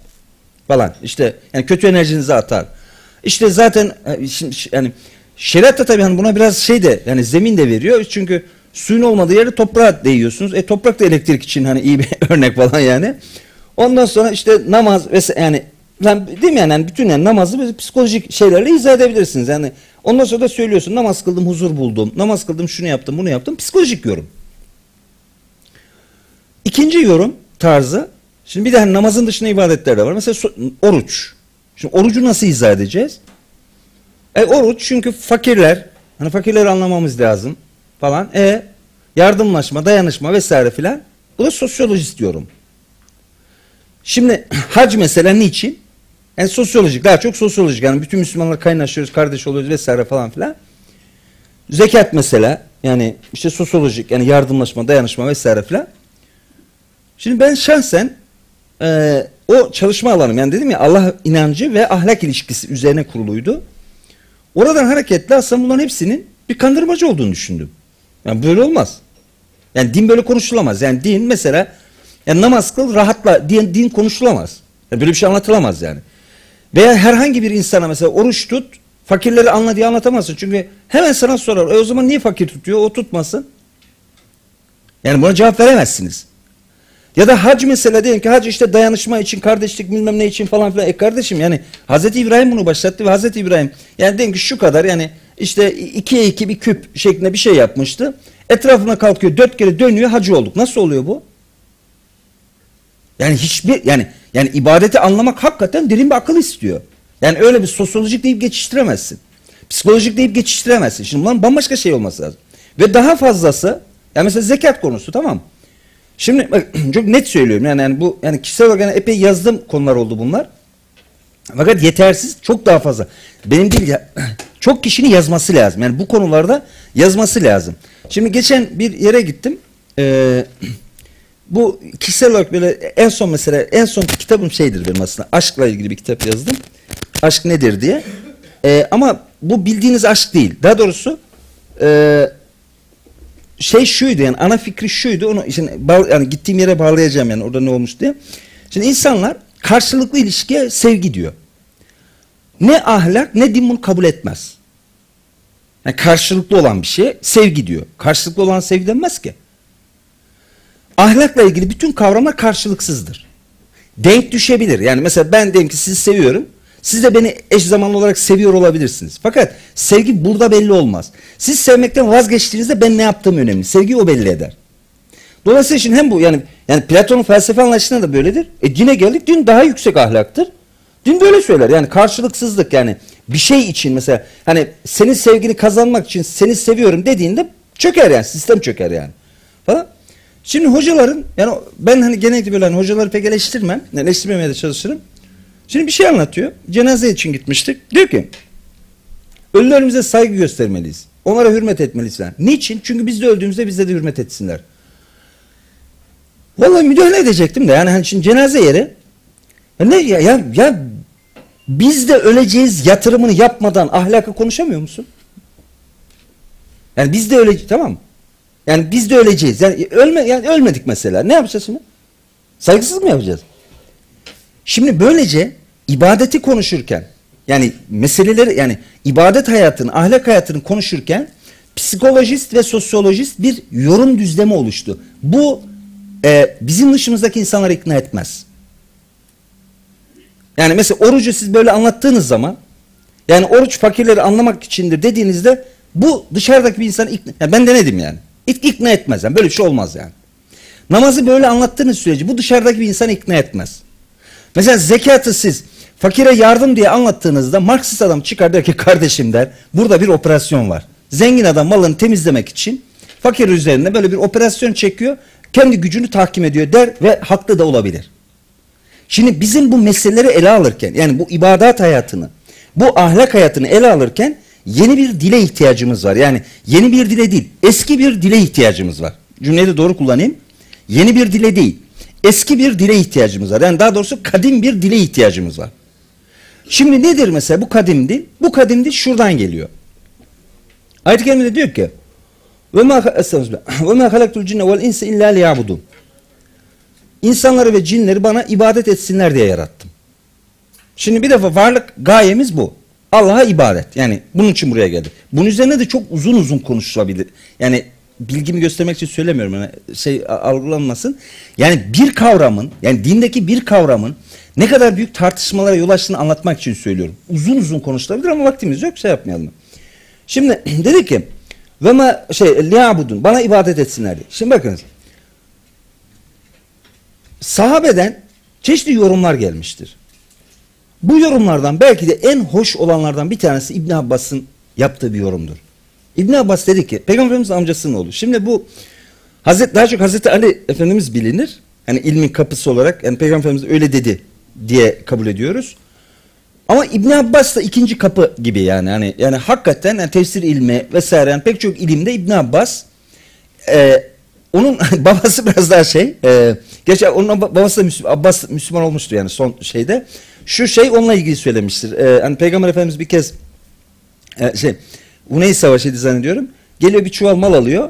B: falan. İşte yani kötü enerjinizi atar. İşte zaten e, şimdi yani şeriat da tabii hani buna biraz şey de yani zemin de veriyor. Çünkü suyun olmadığı yerde toprağa değiyorsunuz. E toprak da elektrik için hani iyi bir örnek falan yani. Ondan sonra işte namaz vesaire yani yani değil mi Yani bütün yani namazı böyle psikolojik şeylerle izah edebilirsiniz. Yani ondan sonra da söylüyorsun namaz kıldım huzur buldum. Namaz kıldım şunu yaptım bunu yaptım. Psikolojik yorum. İkinci yorum tarzı. Şimdi bir de hani namazın dışında ibadetler de var. Mesela oruç. Şimdi orucu nasıl izah edeceğiz? E oruç çünkü fakirler, hani fakirleri anlamamız lazım falan. E yardımlaşma, dayanışma vesaire filan. Bu da sosyolojist yorum. Şimdi hac mesela niçin? Yani sosyolojik, daha çok sosyolojik. Yani bütün Müslümanlar kaynaşıyoruz, kardeş oluyoruz vesaire falan filan. Zekat mesela yani işte sosyolojik yani yardımlaşma, dayanışma vesaire filan. Şimdi ben şahsen e, o çalışma alanım yani dedim ya Allah inancı ve ahlak ilişkisi üzerine kuruluydu. Oradan hareketle aslında bunların hepsinin bir kandırmacı olduğunu düşündüm. Yani böyle olmaz. Yani din böyle konuşulamaz. Yani din mesela yani namaz kıl rahatla din, din konuşulamaz. Yani böyle bir şey anlatılamaz yani. Veya herhangi bir insana mesela oruç tut fakirleri anla diye anlatamazsın. Çünkü hemen sana sorar. E o zaman niye fakir tutuyor? O tutmasın. Yani buna cevap veremezsiniz. Ya da hac mesela diyelim ki hac işte dayanışma için, kardeşlik bilmem ne için falan filan. E kardeşim yani Hazreti İbrahim bunu başlattı ve Hazreti İbrahim yani diyelim ki şu kadar yani işte ikiye iki bir küp şeklinde bir şey yapmıştı. Etrafına kalkıyor dört kere dönüyor hacı olduk. Nasıl oluyor bu? Yani hiçbir yani yani ibadeti anlamak hakikaten derin bir akıl istiyor. Yani öyle bir sosyolojik deyip geçiştiremezsin. Psikolojik deyip geçiştiremezsin. Şimdi bunların bambaşka şey olması lazım. Ve daha fazlası yani mesela zekat konusu tamam mı? Şimdi çok net söylüyorum yani, yani bu yani kişisel olarak yani epey yazdığım konular oldu bunlar. Fakat yetersiz çok daha fazla. Benim değil ya çok kişinin yazması lazım. Yani bu konularda yazması lazım. Şimdi geçen bir yere gittim. Ee, bu kişisel olarak böyle en son mesela en son kitabım şeydir benim aslında. Aşkla ilgili bir kitap yazdım. Aşk nedir diye. Ee, ama bu bildiğiniz aşk değil. Daha doğrusu e, şey şuydu yani ana fikri şuydu. Onu şimdi bağ- yani gittiğim yere bağlayacağım yani orada ne olmuş diye. Şimdi insanlar karşılıklı ilişkiye sevgi diyor. Ne ahlak ne din bunu kabul etmez. Yani karşılıklı olan bir şey sevgi diyor. Karşılıklı olan sevgi denmez ki. Ahlakla ilgili bütün kavramlar karşılıksızdır. Denk düşebilir. Yani mesela ben diyelim ki sizi seviyorum. Siz de beni eş zamanlı olarak seviyor olabilirsiniz. Fakat sevgi burada belli olmaz. Siz sevmekten vazgeçtiğinizde ben ne yaptığım önemli. Sevgi o belli eder. Dolayısıyla şimdi hem bu yani yani Platon'un felsefe anlayışında da böyledir. E yine geldik din daha yüksek ahlaktır. Din böyle söyler yani karşılıksızlık yani bir şey için mesela hani senin sevgini kazanmak için seni seviyorum dediğinde çöker yani sistem çöker yani. Falan. Şimdi hocaların yani ben hani genellikle böyle hani hocaları pek eleştirmem. Eleştirmemeye de çalışırım. Şimdi bir şey anlatıyor. Cenaze için gitmiştik. Diyor ki ölülerimize saygı göstermeliyiz. Onlara hürmet etmeliyiz. falan. Niçin? Çünkü biz de öldüğümüzde bize de hürmet etsinler. Vallahi müdahale edecektim de yani hani şimdi cenaze yeri ya ne ya, ya, ya biz de öleceğiz yatırımını yapmadan ahlakı konuşamıyor musun? Yani biz de öyle tamam mı? Yani biz de öleceğiz. Yani ölme yani ölmedik mesela. Ne yapacağız şimdi? Saygısız mı yapacağız? Şimdi böylece ibadeti konuşurken yani meseleleri yani ibadet hayatını, ahlak hayatını konuşurken psikolojist ve sosyolojist bir yorum düzlemi oluştu. Bu e, bizim dışımızdaki insanları ikna etmez. Yani mesela orucu siz böyle anlattığınız zaman yani oruç fakirleri anlamak içindir dediğinizde bu dışarıdaki bir insanı ikna, yani ben denedim yani. İk, ikna etmez yani böyle bir şey olmaz yani. Namazı böyle anlattığınız sürece bu dışarıdaki bir insanı ikna etmez. Mesela zekatı siz fakire yardım diye anlattığınızda Marksist adam çıkar der ki kardeşim der burada bir operasyon var. Zengin adam malını temizlemek için fakir üzerine böyle bir operasyon çekiyor. Kendi gücünü tahkim ediyor der ve haklı da olabilir. Şimdi bizim bu meseleleri ele alırken yani bu ibadat hayatını, bu ahlak hayatını ele alırken yeni bir dile ihtiyacımız var. Yani yeni bir dile değil, eski bir dile ihtiyacımız var. Cümleyi de doğru kullanayım. Yeni bir dile değil, eski bir dile ihtiyacımız var. Yani daha doğrusu kadim bir dile ihtiyacımız var. Şimdi nedir mesela bu kadim dil? Bu kadim dil şuradan geliyor. Ayet-i Kerime'de diyor ki ve ma halaktul cinne vel insa illa liyabudun. İnsanları ve cinleri bana ibadet etsinler diye yarattım. Şimdi bir defa varlık gayemiz bu. Allah'a ibadet. Yani bunun için buraya geldik. Bunun üzerine de çok uzun uzun konuşulabilir. Yani bilgimi göstermek için söylemiyorum. Yani şey algılanmasın. Yani bir kavramın, yani dindeki bir kavramın ne kadar büyük tartışmalara yol açtığını anlatmak için söylüyorum. Uzun uzun konuşulabilir ama vaktimiz yok. Şey yapmayalım. Şimdi dedi ki ve ma şey liyabudun bana ibadet etsinler diye. Şimdi bakınız. Sahabeden çeşitli yorumlar gelmiştir. Bu yorumlardan belki de en hoş olanlardan bir tanesi İbn Abbas'ın yaptığı bir yorumdur. İbn Abbas dedi ki Peygamberimiz amcasının oğlu. Şimdi bu Hazret daha çok Hazreti Ali Efendimiz bilinir. Hani ilmin kapısı olarak yani Peygamberimiz öyle dedi diye kabul ediyoruz. Ama İbn Abbas da ikinci kapı gibi yani hani yani hakikaten yani tefsir ilmi vesaire yani pek çok ilimde İbn Abbas e, onun babası biraz daha şey e, gerçi onun babası da Müslüman, Abbas Müslüman olmuştu yani son şeyde. Şu şey onunla ilgili söylemiştir. E, hani Peygamber Efendimiz bir kez e, şey Huneyn Savaşı'ydı zannediyorum. Geliyor bir çuval mal alıyor.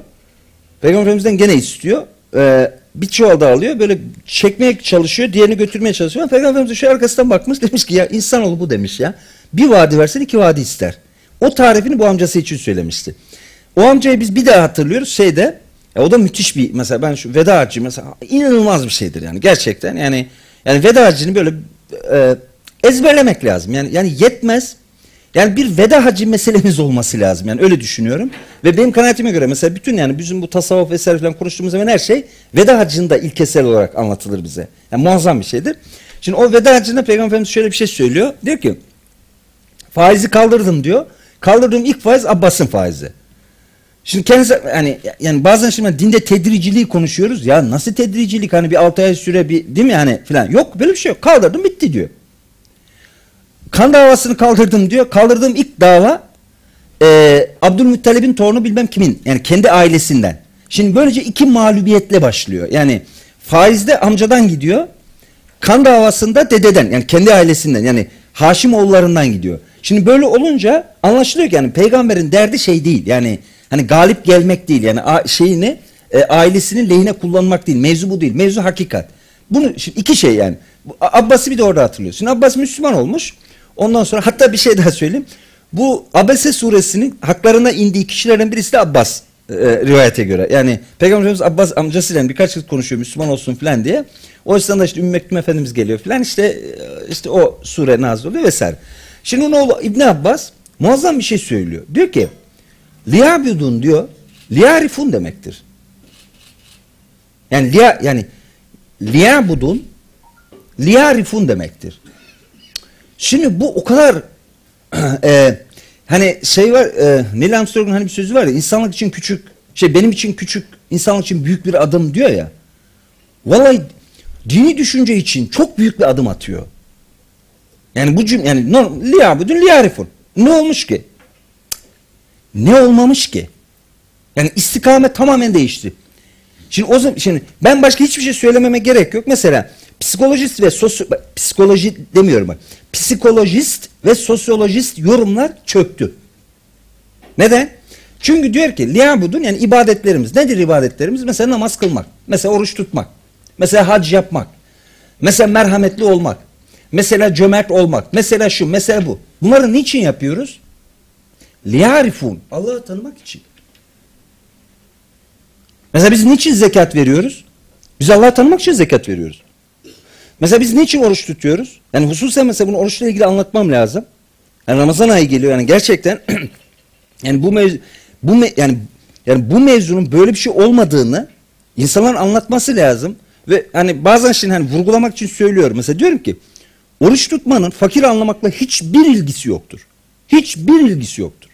B: Peygamber Efendimiz'den gene istiyor. E, bir çuval daha alıyor. Böyle çekmeye çalışıyor. Diğerini götürmeye çalışıyor. Peygamber Efendimiz şu arkasından bakmış. Demiş ki ya insanoğlu bu demiş ya. Bir vadi versen iki vadi ister. O tarifini bu amcası için söylemişti. O amcayı biz bir daha hatırlıyoruz. Şeyde ya o da müthiş bir mesela ben şu veda harcı mesela inanılmaz bir şeydir yani gerçekten. Yani yani veda harcını böyle e, ezberlemek lazım. Yani yani yetmez. Yani bir veda hacı meselemiz olması lazım. Yani öyle düşünüyorum. Ve benim kanaatime göre mesela bütün yani bizim bu tasavvuf vesaire falan konuştuğumuz zaman her şey veda hacında ilkesel olarak anlatılır bize. Yani muazzam bir şeydir. Şimdi o veda hacında Peygamber Efendimiz şöyle bir şey söylüyor. Diyor ki faizi kaldırdım diyor. Kaldırdığım ilk faiz Abbas'ın faizi. Şimdi kendisi yani yani bazen şimdi dinde tedriciliği konuşuyoruz. Ya nasıl tedricilik hani bir 6 ay süre bir değil mi hani filan. Yok böyle bir şey yok. Kaldırdım bitti diyor. Kan davasını kaldırdım diyor. Kaldırdığım ilk dava e, Abdülmuttalib'in torunu bilmem kimin yani kendi ailesinden. Şimdi böylece iki mağlubiyetle başlıyor. Yani faizde amcadan gidiyor. Kan davasında dededen yani kendi ailesinden yani Haşimoğullarından gidiyor. Şimdi böyle olunca anlaşılıyor ki yani peygamberin derdi şey değil. Yani hani galip gelmek değil. Yani şeyini e, ailesinin lehine kullanmak değil. Mevzu bu değil. Mevzu hakikat. Bunu şimdi iki şey yani. Abbas'ı bir de orada hatırlıyor. Şimdi Abbas Müslüman olmuş. Ondan sonra hatta bir şey daha söyleyeyim. Bu Abese suresinin haklarına indiği kişilerden birisi de Abbas e, rivayete göre. Yani Peygamber Efendimiz Abbas amcasıyla birkaç kez konuşuyor Müslüman olsun filan diye. O yüzden de işte Ümmü Mektum Efendimiz geliyor filan işte e, işte o sure nazil oluyor vesaire. Şimdi onun oğlu İbn Abbas muazzam bir şey söylüyor. Diyor ki liyabudun diyor liyarifun demektir. Yani liya yani liyabudun liyarifun demektir. Şimdi bu o kadar e, hani şey var e, Neil Armstrong'un hani bir sözü var ya insanlık için küçük şey benim için küçük insanlık için büyük bir adım diyor ya. Vallahi dini düşünce için çok büyük bir adım atıyor. Yani bu cümle yani liyabudun liyarifun. Ne olmuş ki? Ne olmamış ki? Yani istikamet tamamen değişti. Şimdi o zaman şimdi ben başka hiçbir şey söylememe gerek yok. Mesela psikolojist ve sosyo psikoloji demiyorum bak. Psikolojist ve sosyolojist yorumlar çöktü. Neden? Çünkü diyor ki liyabudun yani ibadetlerimiz. Nedir ibadetlerimiz? Mesela namaz kılmak. Mesela oruç tutmak. Mesela hac yapmak. Mesela merhametli olmak. Mesela cömert olmak. Mesela şu, mesela bu. Bunları niçin yapıyoruz? Liyarifun. Allah'ı tanımak için. Mesela biz niçin zekat veriyoruz? Biz Allah'ı tanımak için zekat veriyoruz. Mesela biz niçin oruç tutuyoruz? Yani hususen mesela bunu oruçla ilgili anlatmam lazım. Yani Ramazan ayı geliyor yani gerçekten yani bu mevzu bu me- yani yani bu mevzunun böyle bir şey olmadığını insanların anlatması lazım ve hani bazen şimdi hani vurgulamak için söylüyorum. Mesela diyorum ki oruç tutmanın fakir anlamakla hiçbir ilgisi yoktur. Hiçbir ilgisi yoktur.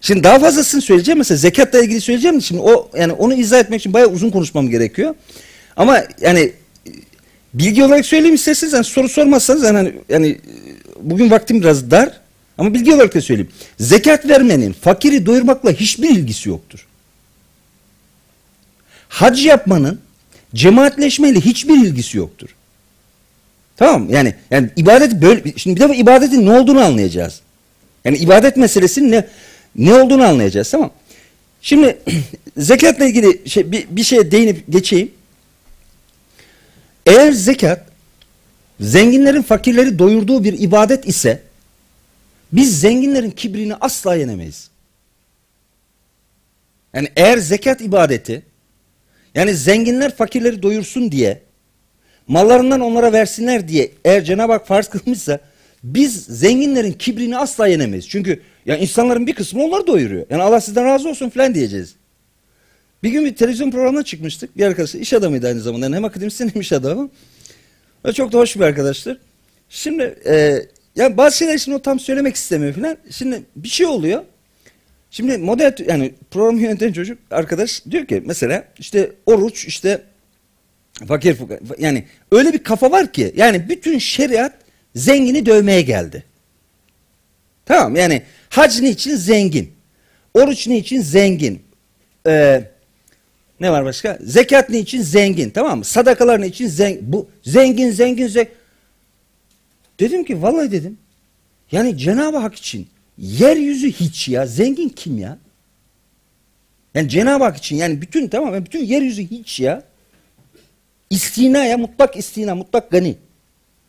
B: Şimdi daha fazlasını söyleyeceğim. Mesela zekatla ilgili söyleyeceğim. Şimdi o yani onu izah etmek için bayağı uzun konuşmam gerekiyor. Ama yani bilgi olarak söyleyeyim isterseniz yani soru sormazsanız yani, hani- yani bugün vaktim biraz dar ama bilgi olarak da söyleyeyim. Zekat vermenin fakiri doyurmakla hiçbir ilgisi yoktur. Hac yapmanın cemaatleşmeyle hiçbir ilgisi yoktur. Tamam? Yani yani ibadet böyle şimdi bir defa ibadetin ne olduğunu anlayacağız. Yani ibadet meselesinin ne ne olduğunu anlayacağız tamam. Şimdi zekatla ilgili şey, bir, bir şeye değinip geçeyim. Eğer zekat zenginlerin fakirleri doyurduğu bir ibadet ise biz zenginlerin kibrini asla yenemeyiz. Yani eğer zekat ibadeti yani zenginler fakirleri doyursun diye mallarından onlara versinler diye eğer Cenab-ı Hak farz kılmışsa biz zenginlerin kibrini asla yenemeyiz. Çünkü ya insanların bir kısmı onları doyuruyor. Yani Allah sizden razı olsun falan diyeceğiz. Bir gün bir televizyon programına çıkmıştık. Bir arkadaş iş adamıydı aynı zamanda. Yani hem akademisyen hem iş adamı. Ve çok da hoş bir arkadaştır. Şimdi e, yani bazı şeyler şimdi o tam söylemek istemiyor falan. Şimdi bir şey oluyor. Şimdi model yani program yöneten çocuk arkadaş diyor ki mesela işte oruç işte fakir fukara yani öyle bir kafa var ki yani bütün şeriat zengini dövmeye geldi. Tamam yani hac niçin zengin? Oruç niçin zengin? Ee, ne var başka? Zekat niçin zengin? Tamam mı? Sadakalar niçin zengin? Bu zengin zengin zengin. Dedim ki vallahi dedim. Yani Cenab-ı Hak için yeryüzü hiç ya. Zengin kim ya? Yani Cenab-ı Hak için yani bütün tamam yani bütün yeryüzü hiç ya. İstina ya mutlak istina mutlak gani.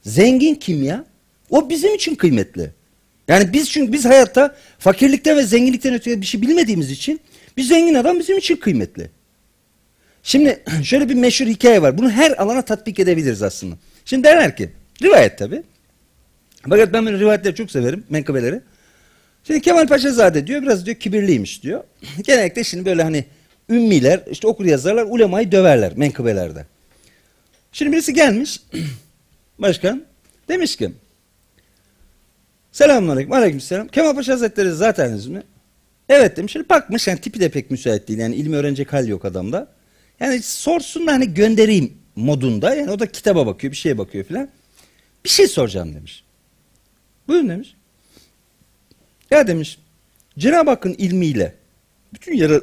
B: Zengin kim ya? O bizim için kıymetli. Yani biz çünkü biz hayatta fakirlikten ve zenginlikten öteye bir şey bilmediğimiz için bir zengin adam bizim için kıymetli. Şimdi şöyle bir meşhur hikaye var. Bunu her alana tatbik edebiliriz aslında. Şimdi derler ki rivayet tabi. Fakat ben böyle rivayetleri çok severim menkıbeleri. Şimdi Kemal Paşazade diyor biraz diyor kibirliymiş diyor. Genellikle şimdi böyle hani ümmiler işte okur yazarlar ulemayı döverler menkıbelerde. Şimdi birisi gelmiş başkan demiş ki Selamünaleyküm. Aleykümselam. Kemal Paşa Hazretleri zaten mi? Evet demiş. Şimdi bakmış yani tipi de pek müsait değil. Yani ilmi öğrenecek hal yok adamda. Yani sorsun da hani göndereyim modunda. Yani o da kitaba bakıyor, bir şeye bakıyor filan. Bir şey soracağım demiş. Buyurun demiş. Ya demiş. Cenab-ı Hakk'ın ilmiyle bütün yara,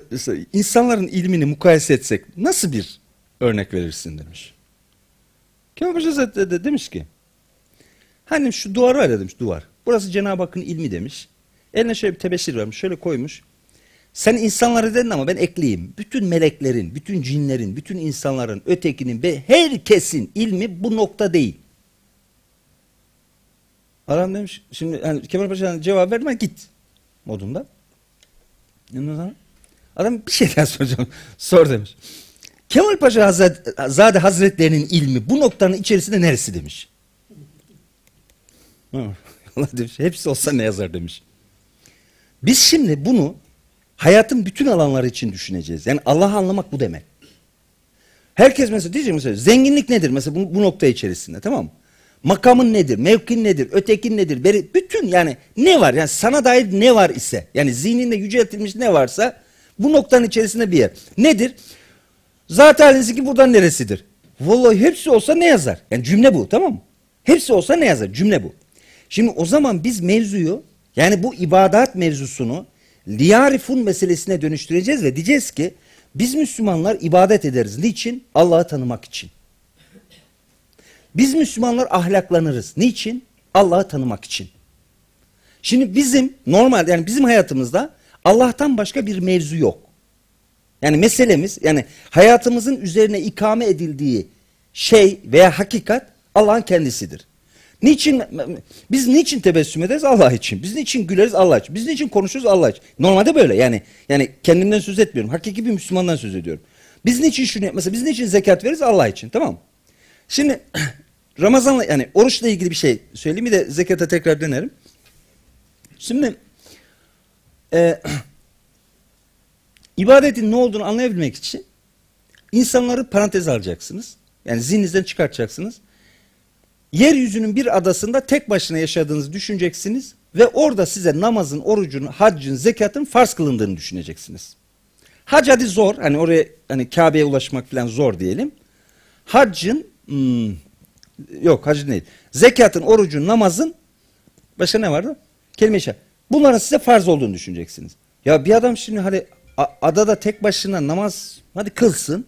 B: insanların ilmini mukayese etsek nasıl bir örnek verirsin demiş. Kemal Paşa Hazretleri de demiş ki hani şu duvar var ya demiş duvar. Burası Cenab-ı Hakk'ın ilmi demiş. Eline şöyle bir tebeşir vermiş şöyle koymuş. Sen insanları dedin ama ben ekleyeyim. Bütün meleklerin, bütün cinlerin, bütün insanların, ötekinin ve herkesin ilmi bu nokta değil. Adam demiş, şimdi hani Kemal Paşa'nın cevap verme git modunda. Adam bir şey daha soracağım. Sor demiş. Kemal Paşa Hazret, Zade Hazretlerinin ilmi bu noktanın içerisinde neresi demiş. Allah demiş, hepsi olsa ne yazar demiş. Biz şimdi bunu hayatın bütün alanları için düşüneceğiz. Yani Allah'ı anlamak bu demek. Herkes mesela diyecek mesela zenginlik nedir mesela bu, bu nokta içerisinde tamam mı? Makamın nedir, mevkin nedir, ötekin nedir, beri, bütün yani ne var yani sana dair ne var ise yani zihninde yüceltilmiş ne varsa bu noktanın içerisinde bir yer. Nedir? Zat haliniz ki buradan neresidir? Vallahi hepsi olsa ne yazar? Yani cümle bu tamam mı? Hepsi olsa ne yazar? Cümle bu. Şimdi o zaman biz mevzuyu yani bu ibadat mevzusunu liyarifun meselesine dönüştüreceğiz ve diyeceğiz ki biz Müslümanlar ibadet ederiz. Niçin? Allah'ı tanımak için. Biz Müslümanlar ahlaklanırız. Niçin? Allah'ı tanımak için. Şimdi bizim normal yani bizim hayatımızda Allah'tan başka bir mevzu yok. Yani meselemiz yani hayatımızın üzerine ikame edildiği şey veya hakikat Allah'ın kendisidir. Niçin biz niçin tebessüm ederiz Allah için? Biz niçin güleriz Allah için? Biz niçin konuşuruz Allah için? Normalde böyle yani yani kendimden söz etmiyorum. Hakiki bir Müslümandan söz ediyorum. Biz niçin şunu mesela biz niçin zekat veririz Allah için tamam? Şimdi Ramazanla yani oruçla ilgili bir şey söyleyeyim bir de zekata tekrar dönerim. Şimdi e, ibadetin ne olduğunu anlayabilmek için insanları parantez alacaksınız. Yani zihninizden çıkartacaksınız. Yeryüzünün bir adasında tek başına yaşadığınızı düşüneceksiniz ve orada size namazın, orucun, haccın, zekatın farz kılındığını düşüneceksiniz. Hac hadi zor. Hani oraya hani Kabe'ye ulaşmak falan zor diyelim. Haccın hmm, yok hac değil. Zekatın, orucun, namazın başka ne vardı? Kelime işaret. Bunların size farz olduğunu düşüneceksiniz. Ya bir adam şimdi hani adada tek başına namaz hadi kılsın.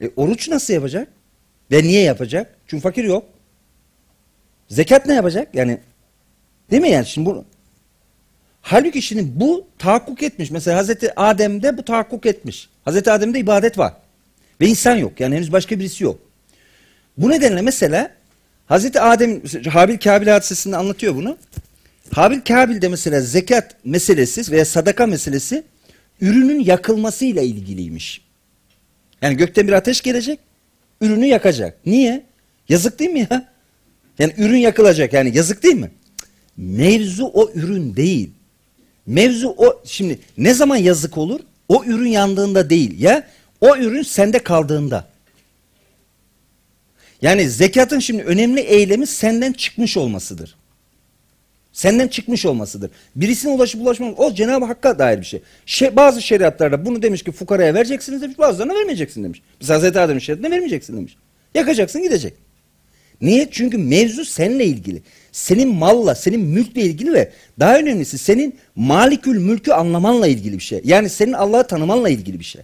B: E, oruç nasıl yapacak? Ve niye yapacak? Çünkü fakir yok. Zekat ne yapacak? Yani değil mi yani şimdi bu Halbuki şimdi bu tahakkuk etmiş. Mesela Hazreti Adem'de bu tahakkuk etmiş. Hazreti Adem'de ibadet var. Ve insan yok. Yani henüz başka birisi yok. Bu nedenle mesela Hazreti Adem Habil Kabil hadisesinde anlatıyor bunu. Habil Kabil'de mesela zekat meselesi veya sadaka meselesi ürünün yakılmasıyla ilgiliymiş. Yani gökten bir ateş gelecek, ürünü yakacak. Niye? Yazık değil mi ya? Yani ürün yakılacak yani yazık değil mi? Mevzu o ürün değil. Mevzu o şimdi ne zaman yazık olur? O ürün yandığında değil ya o ürün sende kaldığında. Yani zekatın şimdi önemli eylemi senden çıkmış olmasıdır. Senden çıkmış olmasıdır. Birisine ulaşıp ulaşmamak o Cenab-ı Hakk'a dair bir şey. şey. Bazı şeriatlarda bunu demiş ki fukaraya vereceksiniz demiş bazılarına vermeyeceksin demiş. Mesela Hazreti Adem'in şeriatına vermeyeceksin demiş. Yakacaksın gidecek. Niye? Çünkü mevzu seninle ilgili. Senin malla, senin mülkle ilgili ve daha önemlisi senin malikül mülkü anlamanla ilgili bir şey. Yani senin Allah'ı tanımanla ilgili bir şey.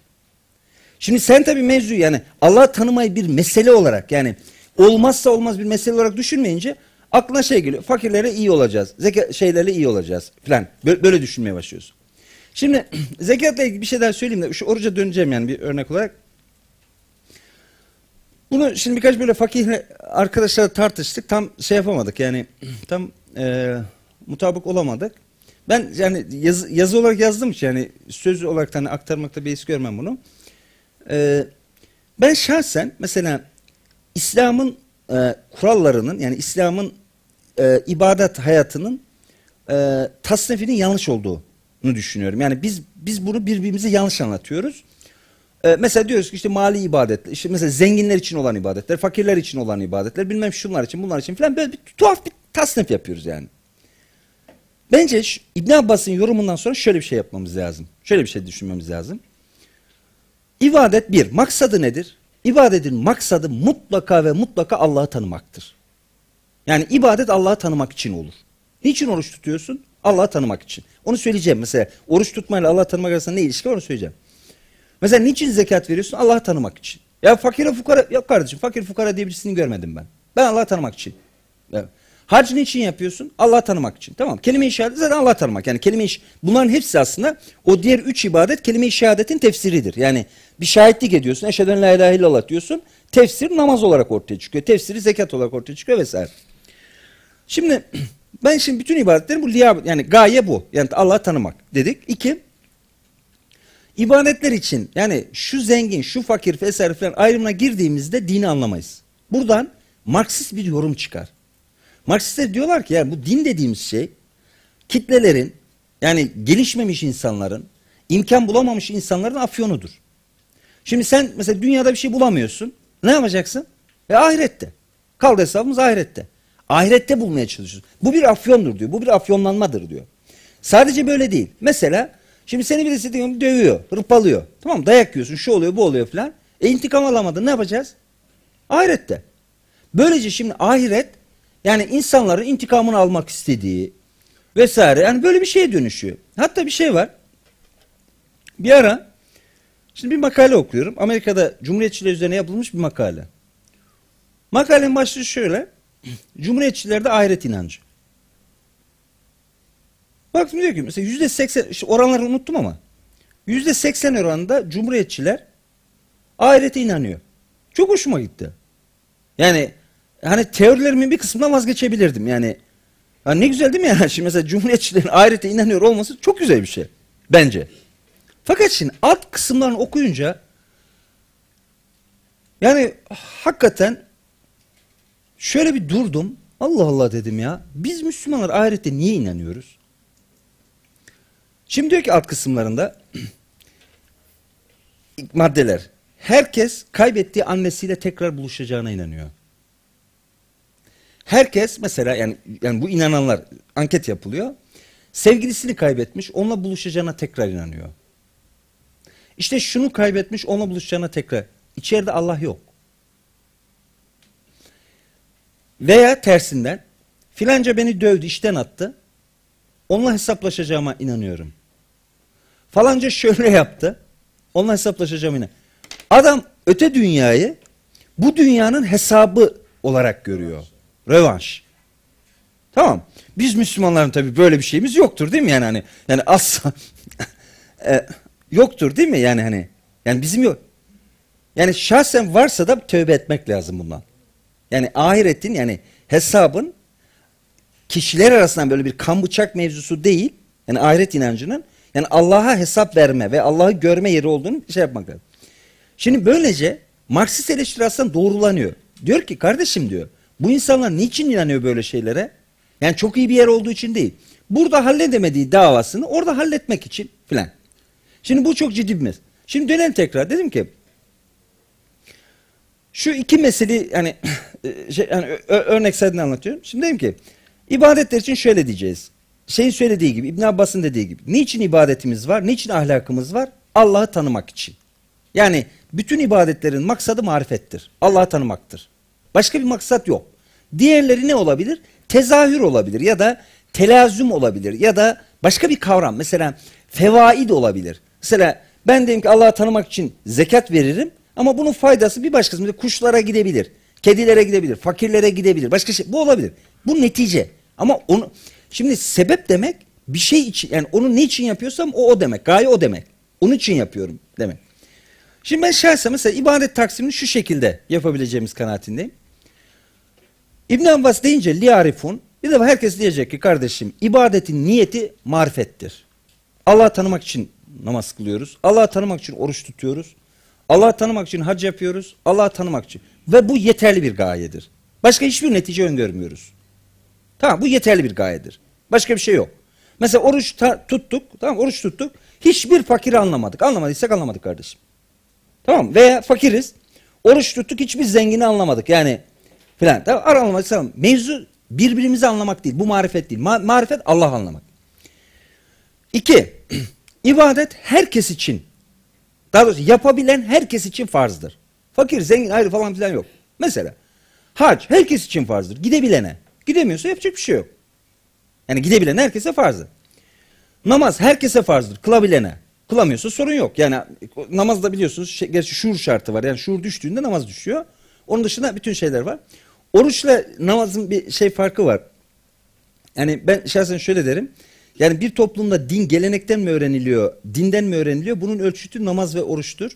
B: Şimdi sen tabii mevzu yani Allah'ı tanımayı bir mesele olarak yani olmazsa olmaz bir mesele olarak düşünmeyince aklına şey geliyor. Fakirlere iyi olacağız. Zeka şeylerle iyi olacağız falan. Böyle, böyle düşünmeye başlıyorsun. Şimdi zekatla ilgili bir şeyler söyleyeyim de şu oruca döneceğim yani bir örnek olarak. Bunu şimdi birkaç böyle fakihle arkadaşlar tartıştık. Tam şey yapamadık yani tam e, mutabık olamadık. Ben yani yazı, yazı olarak yazdım ki yani söz olarak hani aktarmakta bir görmem bunu. E, ben şahsen mesela İslam'ın e, kurallarının yani İslam'ın e, ibadet hayatının e, tasnifinin yanlış olduğunu düşünüyorum. Yani biz biz bunu birbirimize yanlış anlatıyoruz. E, mesela diyoruz ki işte mali ibadetler, işte mesela zenginler için olan ibadetler, fakirler için olan ibadetler, bilmem şunlar için, bunlar için falan böyle bir tuhaf bir tasnif yapıyoruz yani. Bence İbn Abbas'ın yorumundan sonra şöyle bir şey yapmamız lazım. Şöyle bir şey düşünmemiz lazım. İbadet bir, maksadı nedir? İbadetin maksadı mutlaka ve mutlaka Allah'ı tanımaktır. Yani ibadet Allah'ı tanımak için olur. Niçin oruç tutuyorsun? Allah'ı tanımak için. Onu söyleyeceğim mesela. Oruç tutmayla Allah'ı tanımak arasında ne ilişki var onu söyleyeceğim. Mesela niçin zekat veriyorsun? Allah'ı tanımak için. Ya fakire fukara, yok kardeşim fakir fukara diye birisini görmedim ben. Ben Allah'ı tanımak için. Evet. Hac niçin yapıyorsun? Allah'ı tanımak için. Tamam. Kelime-i şehadet zaten Allah'ı tanımak. Yani kelime bunların hepsi aslında o diğer üç ibadet kelime-i şehadetin tefsiridir. Yani bir şahitlik ediyorsun. Eşheden la ilahe illallah diyorsun. Tefsir namaz olarak ortaya çıkıyor. Tefsiri zekat olarak ortaya çıkıyor vesaire. Şimdi ben şimdi bütün ibadetleri bu liya yani gaye bu. Yani Allah'ı tanımak dedik. İki, ibadetler için yani şu zengin, şu fakir vesaire falan ayrımına girdiğimizde dini anlamayız. Buradan Marksist bir yorum çıkar. Marksistler diyorlar ki yani bu din dediğimiz şey kitlelerin yani gelişmemiş insanların imkan bulamamış insanların afyonudur. Şimdi sen mesela dünyada bir şey bulamıyorsun. Ne yapacaksın? E ahirette. Kaldı hesabımız ahirette. Ahirette bulmaya çalışıyorsun. Bu bir afyondur diyor. Bu bir afyonlanmadır diyor. Sadece böyle değil. Mesela şimdi seni birisi diyor, dövüyor, hırpalıyor. Tamam? Dayak yiyorsun, şu oluyor, bu oluyor falan. E intikam alamadın ne yapacağız? Ahirette. Böylece şimdi ahiret yani insanların intikamını almak istediği vesaire yani böyle bir şeye dönüşüyor. Hatta bir şey var. Bir ara şimdi bir makale okuyorum. Amerika'da Cumhuriyetçiler üzerine yapılmış bir makale. Makalenin başlığı şöyle. Cumhuriyetçilerde ahiret inancı. Bak diyor ki mesela yüzde seksen oranları unuttum ama yüzde seksen oranında Cumhuriyetçiler ahirete inanıyor. Çok hoşuma gitti. Yani hani teorilerimin bir kısmından vazgeçebilirdim. Yani, yani ne güzel değil mi yani? Şimdi mesela Cumhuriyetçilerin ahirete inanıyor olması çok güzel bir şey. Bence. Fakat şimdi alt kısımlarını okuyunca yani hakikaten şöyle bir durdum. Allah Allah dedim ya. Biz Müslümanlar ahirete niye inanıyoruz? Şimdi diyor ki alt kısımlarında maddeler. Herkes kaybettiği annesiyle tekrar buluşacağına inanıyor. Herkes mesela yani yani bu inananlar anket yapılıyor. Sevgilisini kaybetmiş, onunla buluşacağına tekrar inanıyor. İşte şunu kaybetmiş, onunla buluşacağına tekrar. İçeride Allah yok. Veya tersinden filanca beni dövdü, işten attı. Onunla hesaplaşacağıma inanıyorum. Falanca şöyle yaptı. Onunla hesaplaşacağıma inanıyorum. Adam öte dünyayı bu dünyanın hesabı olarak görüyor. Rövanş. Tamam. Biz Müslümanların tabii böyle bir şeyimiz yoktur değil mi yani hani yani asla e, yoktur değil mi yani hani yani bizim yok. Yani şahsen varsa da tövbe etmek lazım bundan. Yani ahiretin yani hesabın kişiler arasından böyle bir kan bıçak mevzusu değil. Yani ahiret inancının yani Allah'a hesap verme ve Allah'ı görme yeri olduğunu şey yapmak lazım. Şimdi böylece Marksist eleştiri aslında doğrulanıyor. Diyor ki kardeşim diyor bu insanlar niçin inanıyor böyle şeylere? Yani çok iyi bir yer olduğu için değil. Burada halledemediği davasını orada halletmek için filan. Şimdi bu çok ciddi bir mesele. Şimdi dönelim tekrar. Dedim ki şu iki mesele yani, şey, yani örnek sayedinde anlatıyorum. Şimdi dedim ki ibadetler için şöyle diyeceğiz. Şeyin söylediği gibi İbn Abbas'ın dediği gibi. Niçin ibadetimiz var? Niçin ahlakımız var? Allah'ı tanımak için. Yani bütün ibadetlerin maksadı marifettir. Allah'ı tanımaktır. Başka bir maksat yok. Diğerleri ne olabilir? Tezahür olabilir ya da telazüm olabilir ya da başka bir kavram. Mesela fevaid olabilir. Mesela ben dedim ki Allah'ı tanımak için zekat veririm ama bunun faydası bir başkası. Kuşlara gidebilir, kedilere gidebilir, fakirlere gidebilir. Başka şey bu olabilir. Bu netice. Ama onu şimdi sebep demek bir şey için yani onu ne için yapıyorsam o o demek. Gaye o demek. Onun için yapıyorum demek. Şimdi ben şahsen mesela ibadet taksimini şu şekilde yapabileceğimiz kanaatindeyim. İbn Abbas deyince liarifun bir de herkes diyecek ki kardeşim ibadetin niyeti marifettir. Allah'ı tanımak için namaz kılıyoruz. Allah'ı tanımak için oruç tutuyoruz. Allah'ı tanımak için hac yapıyoruz. Allah'ı tanımak için. Ve bu yeterli bir gayedir. Başka hiçbir netice öngörmüyoruz. Tamam bu yeterli bir gayedir. Başka bir şey yok. Mesela oruç tuttuk. Tamam oruç tuttuk. Hiçbir fakiri anlamadık. Anlamadıysak anlamadık kardeşim. Tamam veya fakiriz. Oruç tuttuk hiçbir zengini anlamadık. Yani filan. Tamam anlamadık. Tamam. Mevzu birbirimizi anlamak değil. Bu marifet değil. Ma marifet Allah anlamak. İki. ibadet herkes için daha doğrusu yapabilen herkes için farzdır. Fakir, zengin ayrı falan filan yok. Mesela hac herkes için farzdır. Gidebilene. Gidemiyorsa yapacak bir şey yok. Yani gidebilen herkese farzdır. Namaz herkese farzdır. Kılabilene. Kılamıyorsa sorun yok. Yani namazda biliyorsunuz şey, gerçi şuur şartı var. Yani şuur düştüğünde namaz düşüyor. Onun dışında bütün şeyler var. Oruçla namazın bir şey farkı var. Yani ben şahsen şöyle derim. Yani bir toplumda din gelenekten mi öğreniliyor, dinden mi öğreniliyor? Bunun ölçütü namaz ve oruçtur.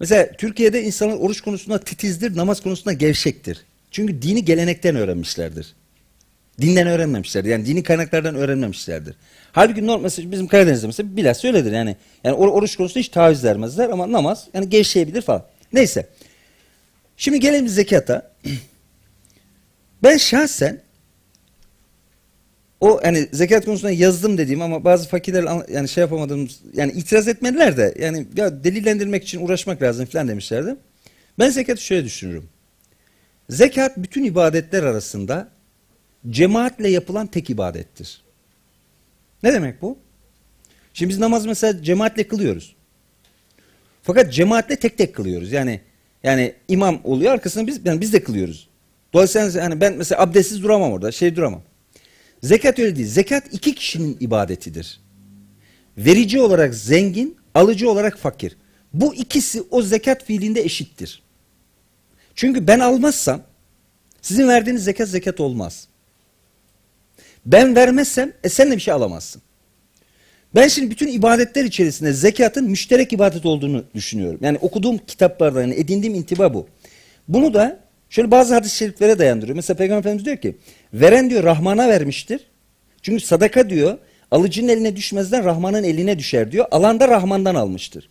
B: Mesela Türkiye'de insanlar oruç konusunda titizdir, namaz konusunda gevşektir. Çünkü dini gelenekten öğrenmişlerdir. Dinden öğrenmemişlerdir. Yani dini kaynaklardan öğrenmemişlerdir. Halbuki normal mesela bizim Karadeniz'de mesela bilhassa öyledir yani. Yani or- oruç konusunda hiç taviz vermezler ama namaz yani gevşeyebilir falan. Neyse. Şimdi gelelim zekata. Ben şahsen o hani zekat konusunda yazdım dediğim ama bazı fakirler an- yani şey yapamadığımız yani itiraz etmediler de yani ya delillendirmek için uğraşmak lazım falan demişlerdi. Ben zekatı şöyle düşünürüm. Zekat bütün ibadetler arasında cemaatle yapılan tek ibadettir. Ne demek bu? Şimdi biz namaz mesela cemaatle kılıyoruz. Fakat cemaatle tek tek kılıyoruz. Yani yani imam oluyor arkasında biz yani biz de kılıyoruz. Dolayısıyla hani ben mesela abdestsiz duramam orada, şey duramam. Zekat öyle değil. Zekat iki kişinin ibadetidir. Verici olarak zengin, alıcı olarak fakir. Bu ikisi o zekat fiilinde eşittir. Çünkü ben almazsam sizin verdiğiniz zekat zekat olmaz. Ben vermezsem e sen de bir şey alamazsın. Ben şimdi bütün ibadetler içerisinde zekatın müşterek ibadet olduğunu düşünüyorum. Yani okuduğum kitaplardan yani edindiğim intiba bu. Bunu da şöyle bazı hadis-i şeriflere dayandırıyor. Mesela Peygamber Efendimiz diyor ki veren diyor Rahman'a vermiştir. Çünkü sadaka diyor alıcının eline düşmezden Rahman'ın eline düşer diyor. Alan da Rahman'dan almıştır.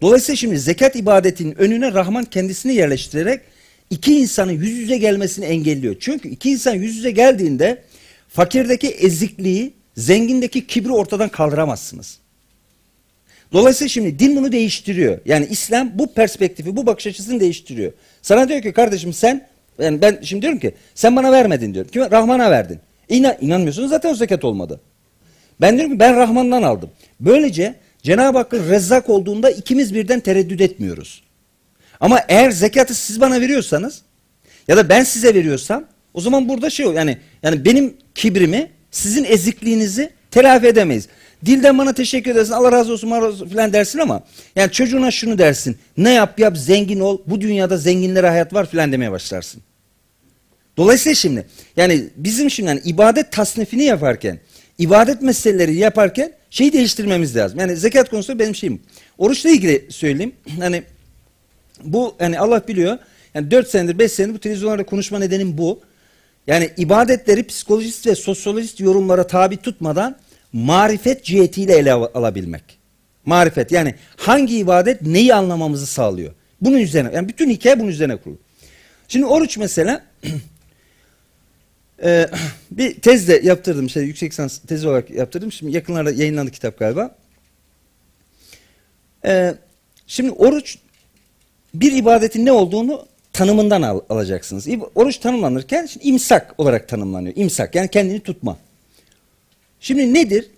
B: Dolayısıyla şimdi zekat ibadetinin önüne Rahman kendisini yerleştirerek iki insanın yüz yüze gelmesini engelliyor. Çünkü iki insan yüz yüze geldiğinde fakirdeki ezikliği, zengindeki kibri ortadan kaldıramazsınız. Dolayısıyla şimdi din bunu değiştiriyor. Yani İslam bu perspektifi, bu bakış açısını değiştiriyor. Sana diyor ki kardeşim sen, yani ben şimdi diyorum ki sen bana vermedin diyor. Kime? Rahman'a verdin. İnan, inanmıyorsunuz zaten o zekat olmadı. Ben diyorum ki ben Rahman'dan aldım. Böylece Cenab-ı Hakk'ın rezzak olduğunda ikimiz birden tereddüt etmiyoruz. Ama eğer zekatı siz bana veriyorsanız ya da ben size veriyorsam o zaman burada şey o yani yani benim kibrimi sizin ezikliğinizi telafi edemeyiz. Dilden bana teşekkür edersin Allah razı olsun, Allah razı olsun falan dersin ama yani çocuğuna şunu dersin. Ne yap yap zengin ol bu dünyada zenginlere hayat var falan demeye başlarsın. Dolayısıyla şimdi yani bizim şimdi yani ibadet tasnifini yaparken ibadet meseleleri yaparken şeyi değiştirmemiz lazım. Yani zekat konusunda benim şeyim. Oruçla ilgili söyleyeyim. Hani bu yani Allah biliyor. Yani 4 senedir 5 senedir bu televizyonlarda konuşma nedenim bu. Yani ibadetleri psikolojist ve sosyolojist yorumlara tabi tutmadan marifet cihetiyle ele al- alabilmek. Marifet yani hangi ibadet neyi anlamamızı sağlıyor. Bunun üzerine yani bütün hikaye bunun üzerine kurulu. Şimdi oruç mesela e, bir tez de yaptırdım şey yüksek lisans tezi olarak yaptırdım. Şimdi yakınlarda yayınlandı kitap galiba. E, şimdi oruç bir ibadetin ne olduğunu tanımından al- alacaksınız. Oruç tanımlanırken şimdi imsak olarak tanımlanıyor. İmsak yani kendini tutma. Şimdi nedir?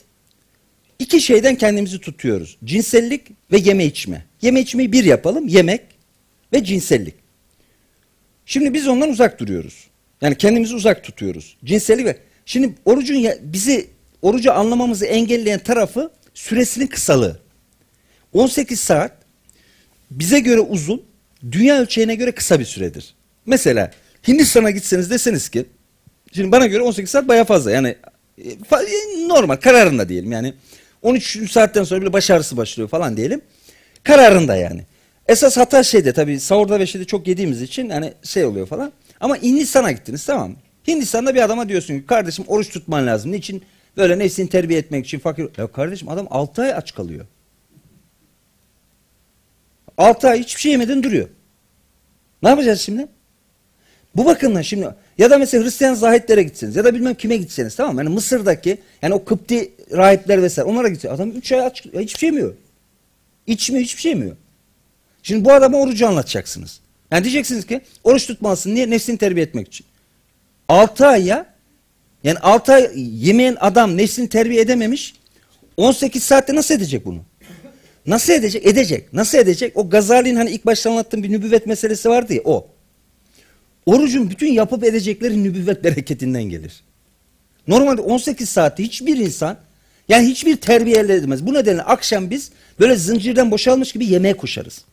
B: İki şeyden kendimizi tutuyoruz. Cinsellik ve yeme içme. Yeme içmeyi bir yapalım. Yemek ve cinsellik. Şimdi biz ondan uzak duruyoruz. Yani kendimizi uzak tutuyoruz. Cinsellik ve şimdi orucun ya, bizi orucu anlamamızı engelleyen tarafı süresinin kısalığı. 18 saat bize göre uzun, dünya ölçeğine göre kısa bir süredir. Mesela Hindistan'a gitseniz deseniz ki, şimdi bana göre 18 saat baya fazla yani normal kararında diyelim yani 13 saatten sonra bile baş ağrısı başlıyor falan diyelim. Kararında yani. Esas hata şeyde tabii sahurda ve şeyde çok yediğimiz için hani şey oluyor falan. Ama Hindistan'a gittiniz tamam? Hindistan'da bir adama diyorsun ki kardeşim oruç tutman lazım. Niçin? Böyle nefsini terbiye etmek için fakir. Ya kardeşim adam 6 ay aç kalıyor. 6 ay hiçbir şey yemeden duruyor. Ne yapacağız şimdi? Bu bakımdan şimdi ya da mesela Hristiyan zahitlere gitseniz ya da bilmem kime gitseniz tamam mı? Yani Mısır'daki yani o Kıpti rahipler vesaire onlara gitseniz adam 3 ay aç hiçbir şey yemiyor. İçmiyor hiçbir şey yemiyor. Şimdi bu adama orucu anlatacaksınız. Yani diyeceksiniz ki oruç tutmalısın niye? Nefsini terbiye etmek için. 6 ay ya yani 6 ay yemeyen adam nefsini terbiye edememiş 18 saatte nasıl edecek bunu? Nasıl edecek? Edecek. Nasıl edecek? O Gazali'nin hani ilk başta anlattığım bir nübüvvet meselesi vardı ya o. Orucun bütün yapıp edecekleri nübüvvet bereketinden gelir. Normalde 18 saatte hiçbir insan yani hiçbir terbiye elde edemez. Bu nedenle akşam biz böyle zincirden boşalmış gibi yemeğe koşarız.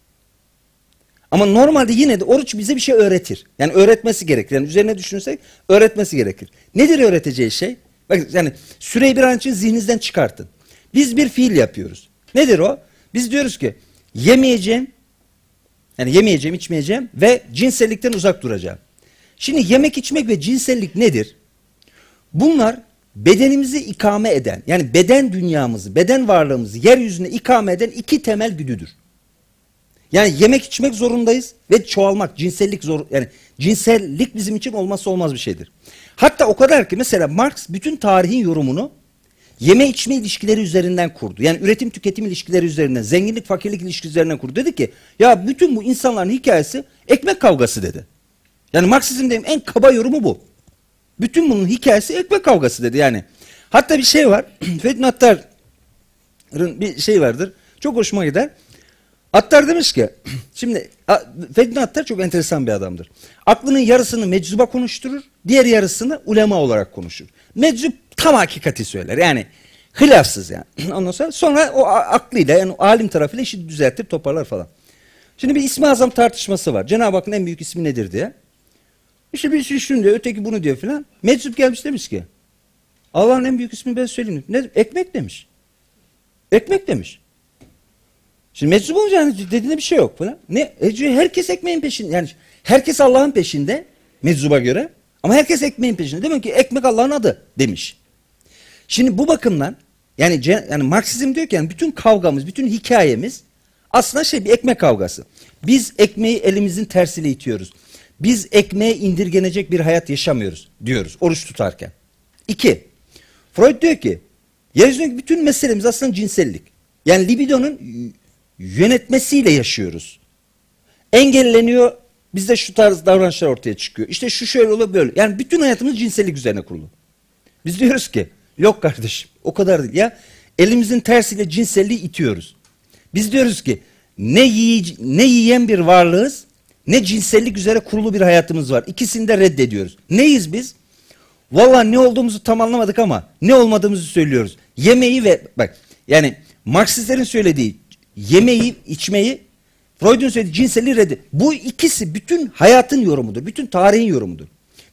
B: Ama normalde yine de oruç bize bir şey öğretir. Yani öğretmesi gerekir. Yani üzerine düşünürsek öğretmesi gerekir. Nedir öğreteceği şey? Bak yani süreyi bir an için zihninizden çıkartın. Biz bir fiil yapıyoruz. Nedir o? Biz diyoruz ki yemeyeceğim, yani yemeyeceğim, içmeyeceğim ve cinsellikten uzak duracağım. Şimdi yemek, içmek ve cinsellik nedir? Bunlar bedenimizi ikame eden, yani beden dünyamızı, beden varlığımızı yeryüzüne ikame eden iki temel güdüdür. Yani yemek içmek zorundayız ve çoğalmak, cinsellik zor yani cinsellik bizim için olmazsa olmaz bir şeydir. Hatta o kadar ki mesela Marx bütün tarihin yorumunu yeme içme ilişkileri üzerinden kurdu. Yani üretim tüketim ilişkileri üzerinden, zenginlik fakirlik ilişkileri üzerinden kurdu. Dedi ki ya bütün bu insanların hikayesi ekmek kavgası dedi. Yani Marksizm'in en kaba yorumu bu. Bütün bunun hikayesi ekmek kavgası dedi yani. Hatta bir şey var. Fethullah Attar'ın bir şey vardır. Çok hoşuma gider. Attar demiş ki, şimdi Fethullah Attar çok enteresan bir adamdır. Aklının yarısını meczuba konuşturur, diğer yarısını ulema olarak konuşur. Meczup tam hakikati söyler yani hilafsız yani. Ondan sonra sonra o aklıyla yani alim tarafıyla işi düzeltir toparlar falan. Şimdi bir ismi azam tartışması var. Cenab-ı Hakk'ın en büyük ismi nedir diye. İşte birisi şunu diyor, öteki bunu diyor filan. Meczup gelmiş demiş ki, Allah'ın en büyük ismi ben söyleyeyim. Ne? Ekmek demiş. Ekmek demiş. Şimdi meczup olunca hani dediğinde bir şey yok falan. Ne? E, herkes ekmeğin peşinde. Yani herkes Allah'ın peşinde meczuba göre. Ama herkes ekmeğin peşinde. Demek ki ekmek Allah'ın adı demiş. Şimdi bu bakımdan yani yani Marksizm diyor ki yani bütün kavgamız, bütün hikayemiz aslında şey bir ekmek kavgası. Biz ekmeği elimizin tersiyle itiyoruz. Biz ekmeğe indirgenecek bir hayat yaşamıyoruz diyoruz oruç tutarken. İki, Freud diyor ki yeryüzündeki bütün meselemiz aslında cinsellik. Yani libidonun yönetmesiyle yaşıyoruz. Engelleniyor bizde şu tarz davranışlar ortaya çıkıyor. İşte şu şöyle oluyor böyle. Yani bütün hayatımız cinsellik üzerine kurulu. Biz diyoruz ki yok kardeşim o kadar değil ya. Elimizin tersiyle cinselliği itiyoruz. Biz diyoruz ki ne, yiyici, ne yiyen bir varlığız ne cinsellik üzere kurulu bir hayatımız var. İkisini de reddediyoruz. Neyiz biz? Vallahi ne olduğumuzu tam anlamadık ama ne olmadığımızı söylüyoruz. Yemeği ve bak yani Marksistlerin söylediği yemeği, içmeyi Freud'un söylediği cinselliği reddi. Bu ikisi bütün hayatın yorumudur. Bütün tarihin yorumudur.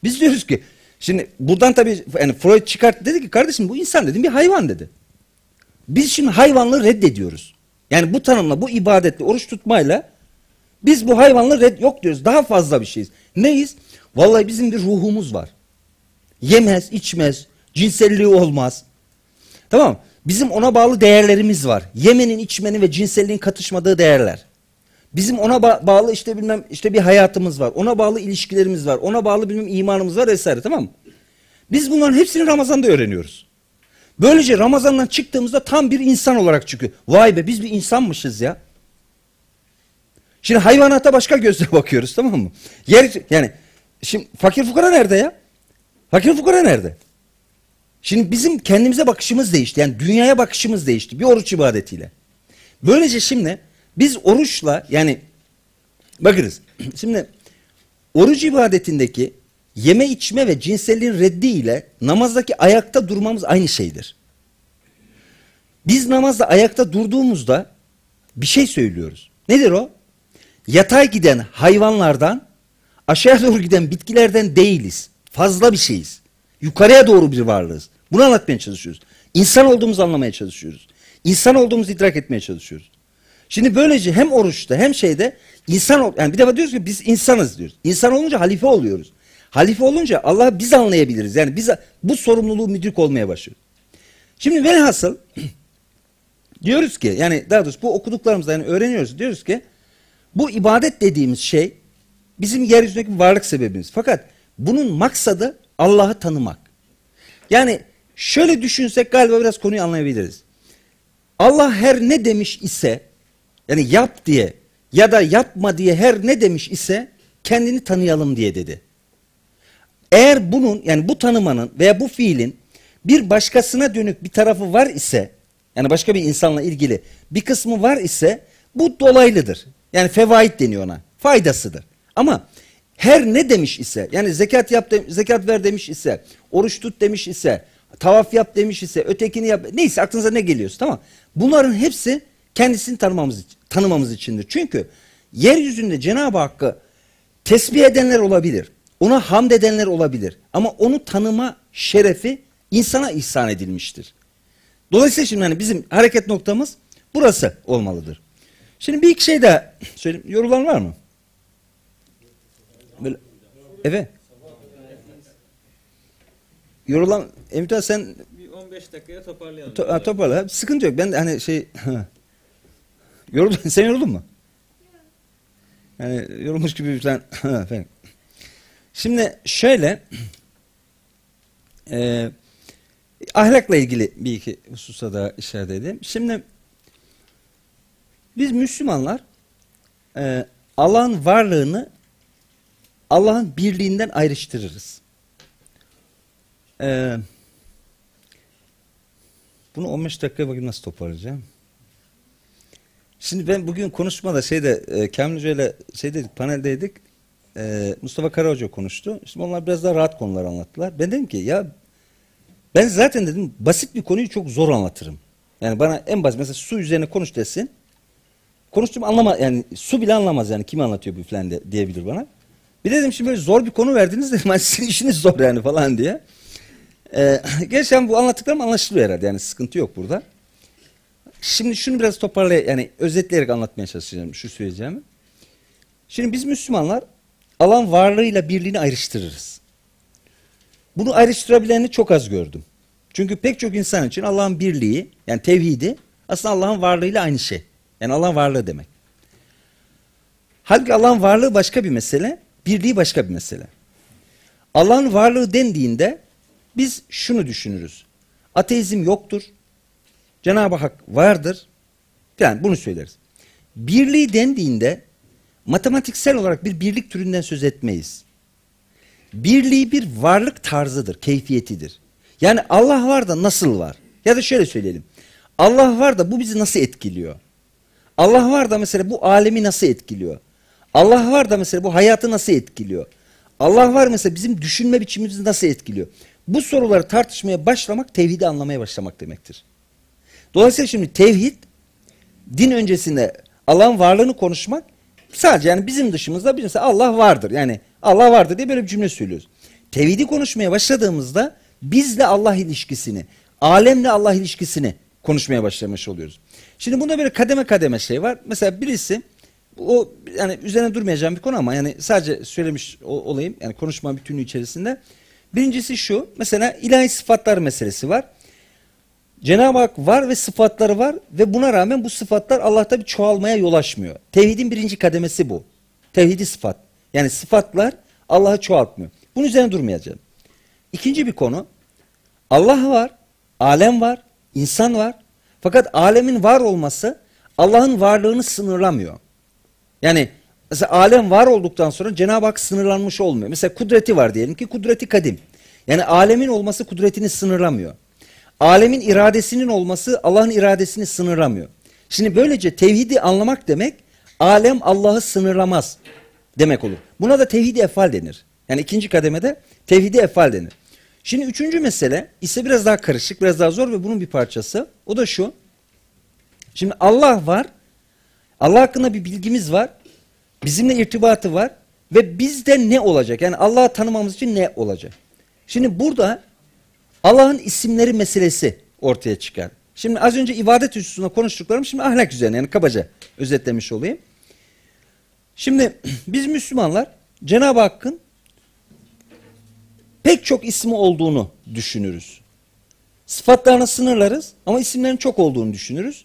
B: Biz diyoruz ki şimdi buradan tabii yani Freud çıkarttı dedi ki kardeşim bu insan dedim bir hayvan dedi. Biz şimdi hayvanlığı reddediyoruz. Yani bu tanımla, bu ibadetle, oruç tutmayla biz bu hayvanlığı red yok diyoruz. Daha fazla bir şeyiz. Neyiz? Vallahi bizim bir ruhumuz var. Yemez, içmez, cinselliği olmaz. Tamam? Bizim ona bağlı değerlerimiz var. Yemenin, içmenin ve cinselliğin katışmadığı değerler. Bizim ona ba- bağlı işte bilmem işte bir hayatımız var. Ona bağlı ilişkilerimiz var. Ona bağlı bilmem imanımız var vesaire tamam mı? Biz bunların hepsini Ramazan'da öğreniyoruz. Böylece Ramazan'dan çıktığımızda tam bir insan olarak çıkıyor. Vay be biz bir insanmışız ya. Şimdi hayvanata başka gözle bakıyoruz tamam mı? Yer, yani şimdi fakir fukara nerede ya? Fakir fukara nerede? Şimdi bizim kendimize bakışımız değişti. Yani dünyaya bakışımız değişti. Bir oruç ibadetiyle. Böylece şimdi biz oruçla yani bakınız şimdi oruç ibadetindeki yeme içme ve cinselliğin reddi ile namazdaki ayakta durmamız aynı şeydir. Biz namazda ayakta durduğumuzda bir şey söylüyoruz. Nedir o? Yatay giden hayvanlardan aşağıya doğru giden bitkilerden değiliz. Fazla bir şeyiz. Yukarıya doğru bir varlığız. Bunu anlatmaya çalışıyoruz. İnsan olduğumuzu anlamaya çalışıyoruz. İnsan olduğumuzu idrak etmeye çalışıyoruz. Şimdi böylece hem oruçta hem şeyde insan yani bir defa diyoruz ki biz insanız diyoruz. İnsan olunca halife oluyoruz. Halife olunca Allah'ı biz anlayabiliriz. Yani biz bu sorumluluğu müdrik olmaya başlıyoruz. Şimdi velhasıl diyoruz ki yani daha doğrusu bu okuduklarımızda yani öğreniyoruz. Diyoruz ki bu ibadet dediğimiz şey bizim yeryüzündeki varlık sebebimiz. Fakat bunun maksadı Allah'ı tanımak. Yani şöyle düşünsek galiba biraz konuyu anlayabiliriz. Allah her ne demiş ise yani yap diye ya da yapma diye her ne demiş ise kendini tanıyalım diye dedi. Eğer bunun yani bu tanımanın veya bu fiilin bir başkasına dönük bir tarafı var ise yani başka bir insanla ilgili bir kısmı var ise bu dolaylıdır. Yani fevaid deniyor ona. Faydasıdır. Ama her ne demiş ise yani zekat yap de- zekat ver demiş ise oruç tut demiş ise, tavaf yap demiş ise, ötekini yap, neyse aklınıza ne geliyorsa tamam. Bunların hepsi kendisini tanımamız, için- tanımamız içindir. Çünkü yeryüzünde Cenab-ı Hakk'ı tesbih edenler olabilir. Ona hamd edenler olabilir. Ama onu tanıma şerefi insana ihsan edilmiştir. Dolayısıyla şimdi hani bizim hareket noktamız burası olmalıdır. Şimdi bir iki şey daha söyleyeyim. Yorulan var mı? Böyle, evet. Yorulan, Emrah sen
A: Bir 15 dakikaya toparlayalım.
B: to, ha, toparla. Sıkıntı yok. Ben de hani şey... Yoruldun, sen yoruldun mu? Yani yorulmuş gibi falan. Efendim. Şimdi şöyle... E, ahlakla ilgili bir iki hususa da işaret edeyim. Şimdi biz Müslümanlar e, Allah'ın varlığını Allah'ın birliğinden ayrıştırırız. E, bunu 15 dakikaya bakayım nasıl toparlayacağım. Şimdi ben bugün konuşmada şeyde e, Kamil Hoca ile şeydeydik paneldeydik. E, Mustafa Kara Hoca konuştu. Şimdi onlar biraz daha rahat konular anlattılar. Ben dedim ki ya ben zaten dedim basit bir konuyu çok zor anlatırım. Yani bana en basit mesela su üzerine konuş desin. Konuştuğum anlama yani su bile anlamaz yani kim anlatıyor bu falan de, diyebilir bana. Bir dedim şimdi böyle zor bir konu verdiniz dedim hani sizin işiniz zor yani falan diye. Ee, gerçekten bu anlattıklarım anlaşılıyor herhalde yani sıkıntı yok burada. Şimdi şunu biraz toparlay yani özetleyerek anlatmaya çalışacağım şu söyleyeceğimi. Şimdi biz Müslümanlar Allah'ın varlığıyla birliğini ayrıştırırız. Bunu ayrıştırabilenini çok az gördüm. Çünkü pek çok insan için Allah'ın birliği yani tevhidi aslında Allah'ın varlığıyla aynı şey. Yani Allah'ın varlığı demek. Halbuki Allah'ın varlığı başka bir mesele, birliği başka bir mesele. Allah'ın varlığı dendiğinde biz şunu düşünürüz. Ateizm yoktur. Cenab-ı Hak vardır. Yani bunu söyleriz. Birliği dendiğinde matematiksel olarak bir birlik türünden söz etmeyiz. Birliği bir varlık tarzıdır, keyfiyetidir. Yani Allah var da nasıl var? Ya da şöyle söyleyelim. Allah var da bu bizi nasıl etkiliyor? Allah var da mesela bu alemi nasıl etkiliyor? Allah var da mesela bu hayatı nasıl etkiliyor? Allah var mesela bizim düşünme biçimimizi nasıl etkiliyor? Bu soruları tartışmaya başlamak tevhidi anlamaya başlamak demektir. Dolayısıyla şimdi tevhid din öncesinde Allah'ın varlığını konuşmak sadece yani bizim dışımızda bir mesela Allah vardır. Yani Allah vardır diye böyle bir cümle söylüyoruz. Tevhidi konuşmaya başladığımızda bizle Allah ilişkisini, alemle Allah ilişkisini konuşmaya başlamış oluyoruz. Şimdi bunda böyle kademe kademe şey var. Mesela birisi o yani üzerine durmayacağım bir konu ama yani sadece söylemiş olayım yani konuşma bütünlüğü içerisinde. Birincisi şu mesela ilahi sıfatlar meselesi var. Cenab-ı Hak var ve sıfatları var ve buna rağmen bu sıfatlar Allah'ta bir çoğalmaya yol açmıyor. Tevhidin birinci kademesi bu. Tevhidi sıfat. Yani sıfatlar Allah'ı çoğaltmıyor. Bunun üzerine durmayacağım. İkinci bir konu Allah var, alem var, insan var. Fakat alemin var olması Allah'ın varlığını sınırlamıyor. Yani mesela alem var olduktan sonra Cenab-ı Hak sınırlanmış olmuyor. Mesela kudreti var diyelim ki kudreti kadim. Yani alemin olması kudretini sınırlamıyor. Alemin iradesinin olması Allah'ın iradesini sınırlamıyor. Şimdi böylece tevhidi anlamak demek alem Allah'ı sınırlamaz demek olur. Buna da tevhidi efal denir. Yani ikinci kademede tevhidi efal denir. Şimdi üçüncü mesele ise biraz daha karışık, biraz daha zor ve bunun bir parçası. O da şu. Şimdi Allah var. Allah hakkında bir bilgimiz var. Bizimle irtibatı var. Ve bizde ne olacak? Yani Allah'ı tanımamız için ne olacak? Şimdi burada Allah'ın isimleri meselesi ortaya çıkar. Şimdi az önce ibadet hususunda konuştuklarım şimdi ahlak üzerine yani kabaca özetlemiş olayım. Şimdi biz Müslümanlar Cenab-ı Hakk'ın pek çok ismi olduğunu düşünürüz. Sıfatlarını sınırlarız ama isimlerin çok olduğunu düşünürüz.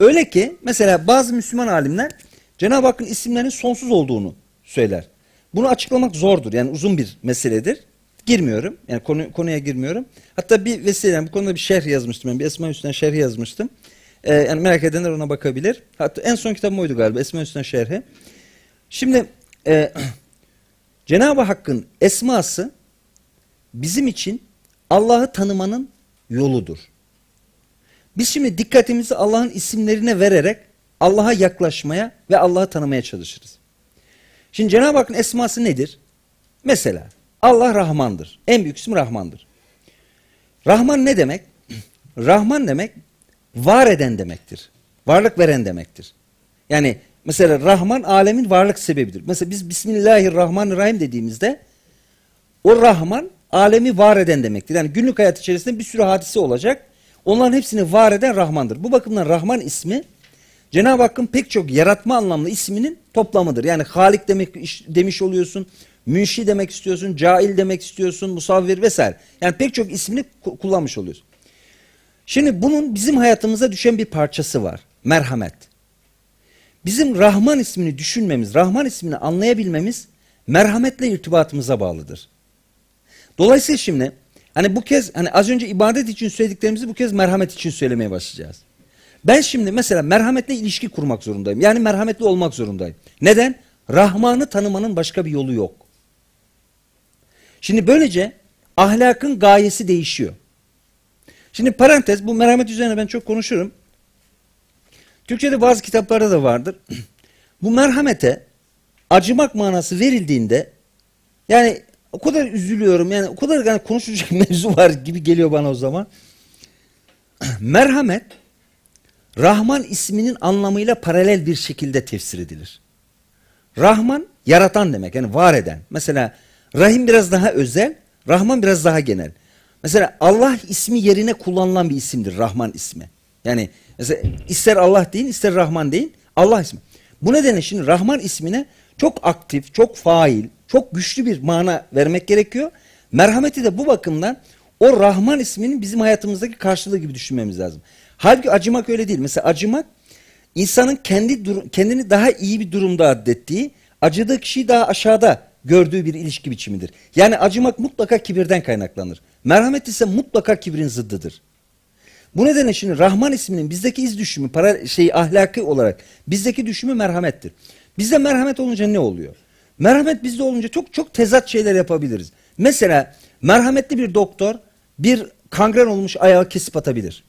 B: Öyle ki mesela bazı Müslüman alimler Cenab-ı Hakk'ın isimlerinin sonsuz olduğunu söyler. Bunu açıklamak zordur. Yani uzun bir meseledir. Girmiyorum. Yani konu, konuya girmiyorum. Hatta bir vesile bu konuda bir şerh yazmıştım. Ben bir Esma Hüsna şerhi yazmıştım. Ee, yani merak edenler ona bakabilir. Hatta en son kitabım oydu galiba Esma Hüsna şerhi. Şimdi e, Cenab-ı Hakk'ın esması bizim için Allah'ı tanımanın yoludur. Biz şimdi dikkatimizi Allah'ın isimlerine vererek Allah'a yaklaşmaya ve Allah'ı tanımaya çalışırız. Şimdi Cenab-ı Hakk'ın esması nedir? Mesela Allah Rahmandır. En büyük ismi Rahmandır. Rahman ne demek? Rahman demek var eden demektir. Varlık veren demektir. Yani mesela Rahman alemin varlık sebebidir. Mesela biz Bismillahirrahmanirrahim dediğimizde o Rahman alemi var eden demektir. Yani günlük hayat içerisinde bir sürü hadise olacak. Onların hepsini var eden Rahman'dır. Bu bakımdan Rahman ismi Cenab-ı Hakk'ın pek çok yaratma anlamlı isminin toplamıdır. Yani Halik demek demiş oluyorsun, Münşi demek istiyorsun, Cail demek istiyorsun, Musavvir vesaire. Yani pek çok ismini kullanmış oluyorsun. Şimdi bunun bizim hayatımıza düşen bir parçası var. Merhamet. Bizim Rahman ismini düşünmemiz, Rahman ismini anlayabilmemiz merhametle irtibatımıza bağlıdır. Dolayısıyla şimdi hani bu kez hani az önce ibadet için söylediklerimizi bu kez merhamet için söylemeye başlayacağız. Ben şimdi mesela merhametle ilişki kurmak zorundayım. Yani merhametli olmak zorundayım. Neden? Rahman'ı tanımanın başka bir yolu yok. Şimdi böylece ahlakın gayesi değişiyor. Şimdi parantez bu merhamet üzerine ben çok konuşurum. Türkçe'de bazı kitaplarda da vardır. Bu merhamete acımak manası verildiğinde yani o kadar üzülüyorum yani o kadar yani konuşacak mevzu var gibi geliyor bana o zaman. Merhamet Rahman isminin anlamıyla paralel bir şekilde tefsir edilir. Rahman yaratan demek yani var eden. Mesela Rahim biraz daha özel, Rahman biraz daha genel. Mesela Allah ismi yerine kullanılan bir isimdir Rahman ismi. Yani mesela ister Allah deyin ister Rahman deyin Allah ismi. Bu nedenle şimdi Rahman ismine çok aktif, çok fail, çok güçlü bir mana vermek gerekiyor. Merhameti de bu bakımdan o Rahman isminin bizim hayatımızdaki karşılığı gibi düşünmemiz lazım. Halbuki acımak öyle değil. Mesela acımak insanın kendi kendini daha iyi bir durumda addettiği, acıdığı kişiyi daha aşağıda gördüğü bir ilişki biçimidir. Yani acımak mutlaka kibirden kaynaklanır. Merhamet ise mutlaka kibrin zıddıdır. Bu nedenle şimdi Rahman isminin bizdeki iz düşümü, para şey ahlaki olarak bizdeki düşümü merhamettir. Bizde merhamet olunca ne oluyor? Merhamet bizde olunca çok çok tezat şeyler yapabiliriz. Mesela merhametli bir doktor bir kangren olmuş ayağı kesip atabilir.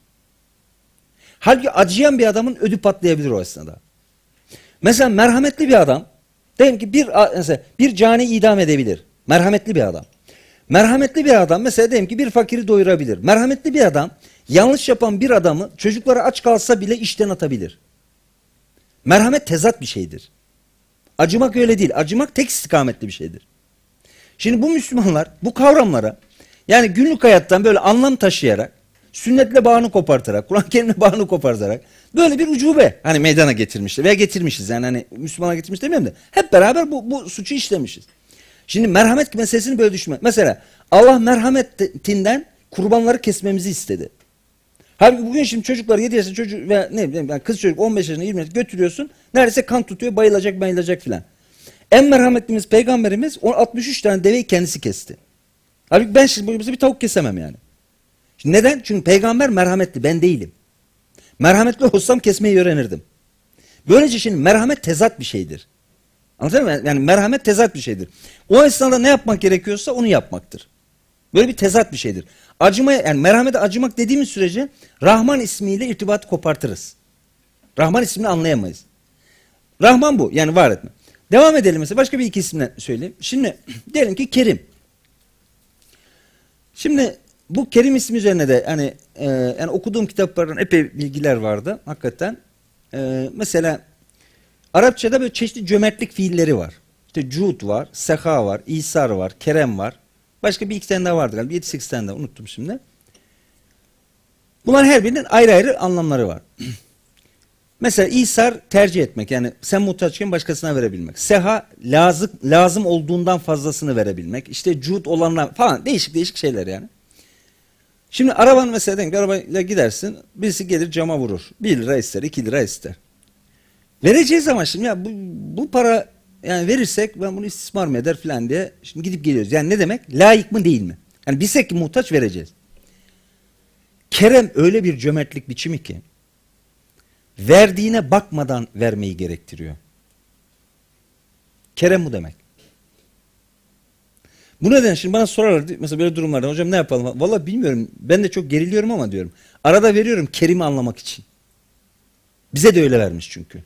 B: Halbuki acıyan bir adamın ödü patlayabilir o esnada. Mesela merhametli bir adam diyelim ki bir mesela bir cani idam edebilir. Merhametli bir adam. Merhametli bir adam mesela diyelim ki bir fakiri doyurabilir. Merhametli bir adam yanlış yapan bir adamı çocukları aç kalsa bile işten atabilir. Merhamet tezat bir şeydir. Acımak öyle değil. Acımak tek istikametli bir şeydir. Şimdi bu Müslümanlar bu kavramlara yani günlük hayattan böyle anlam taşıyarak sünnetle bağını kopartarak, Kur'an-ı Kerim'le bağını kopartarak böyle bir ucube hani meydana getirmişler veya getirmişiz yani hani Müslümana getirmiş demiyorum da hep beraber bu, bu suçu işlemişiz. Şimdi merhamet meselesini böyle düşünme. Mesela Allah merhametinden kurbanları kesmemizi istedi. Halbuki bugün şimdi çocuklar 7 yaşında çocuk ve ne bileyim kız çocuk 15 yaşında 20 yaşında götürüyorsun. Neredeyse kan tutuyor bayılacak bayılacak filan. En merhametlimiz peygamberimiz 63 tane deveyi kendisi kesti. Halbuki ben şimdi bir tavuk kesemem yani. Şimdi neden? Çünkü peygamber merhametli ben değilim. Merhametli olsam kesmeyi öğrenirdim. Böylece şimdi merhamet tezat bir şeydir. Anladın mı? Yani merhamet tezat bir şeydir. O esnada ne yapmak gerekiyorsa onu yapmaktır. Böyle bir tezat bir şeydir. Acımaya yani merhamete acımak dediğimiz sürece Rahman ismiyle irtibatı kopartırız. Rahman ismini anlayamayız. Rahman bu yani var etme. Devam edelim mesela başka bir iki isimle söyleyeyim. Şimdi diyelim ki Kerim. Şimdi bu Kerim ismi üzerine de hani e, yani okuduğum kitaplardan epey bilgiler vardı hakikaten. E, mesela Arapçada böyle çeşitli cömertlik fiilleri var. İşte cud var, seha var, isar var, kerem var. Başka bir iki tane daha vardı galiba. 7-8 tane daha unuttum şimdi. Bunların her birinin ayrı ayrı anlamları var. Mesela isar tercih etmek yani sen muhtaçken başkasına verebilmek. Seha lazım, lazım olduğundan fazlasını verebilmek. İşte cud olanlar falan değişik değişik şeyler yani. Şimdi araban mesela ki arabayla gidersin birisi gelir cama vurur. 1 lira ister 2 lira ister. Vereceğiz ama şimdi ya bu, bu para yani verirsek ben bunu istismar mı eder falan diye şimdi gidip geliyoruz. Yani ne demek? Layık mı değil mi? Yani bilsek ki muhtaç vereceğiz. Kerem öyle bir cömertlik biçimi ki verdiğine bakmadan vermeyi gerektiriyor. Kerem bu demek. Bu neden şimdi bana sorarlar mesela böyle durumlarda hocam ne yapalım? Valla bilmiyorum ben de çok geriliyorum ama diyorum. Arada veriyorum Kerim'i anlamak için. Bize de öyle vermiş çünkü.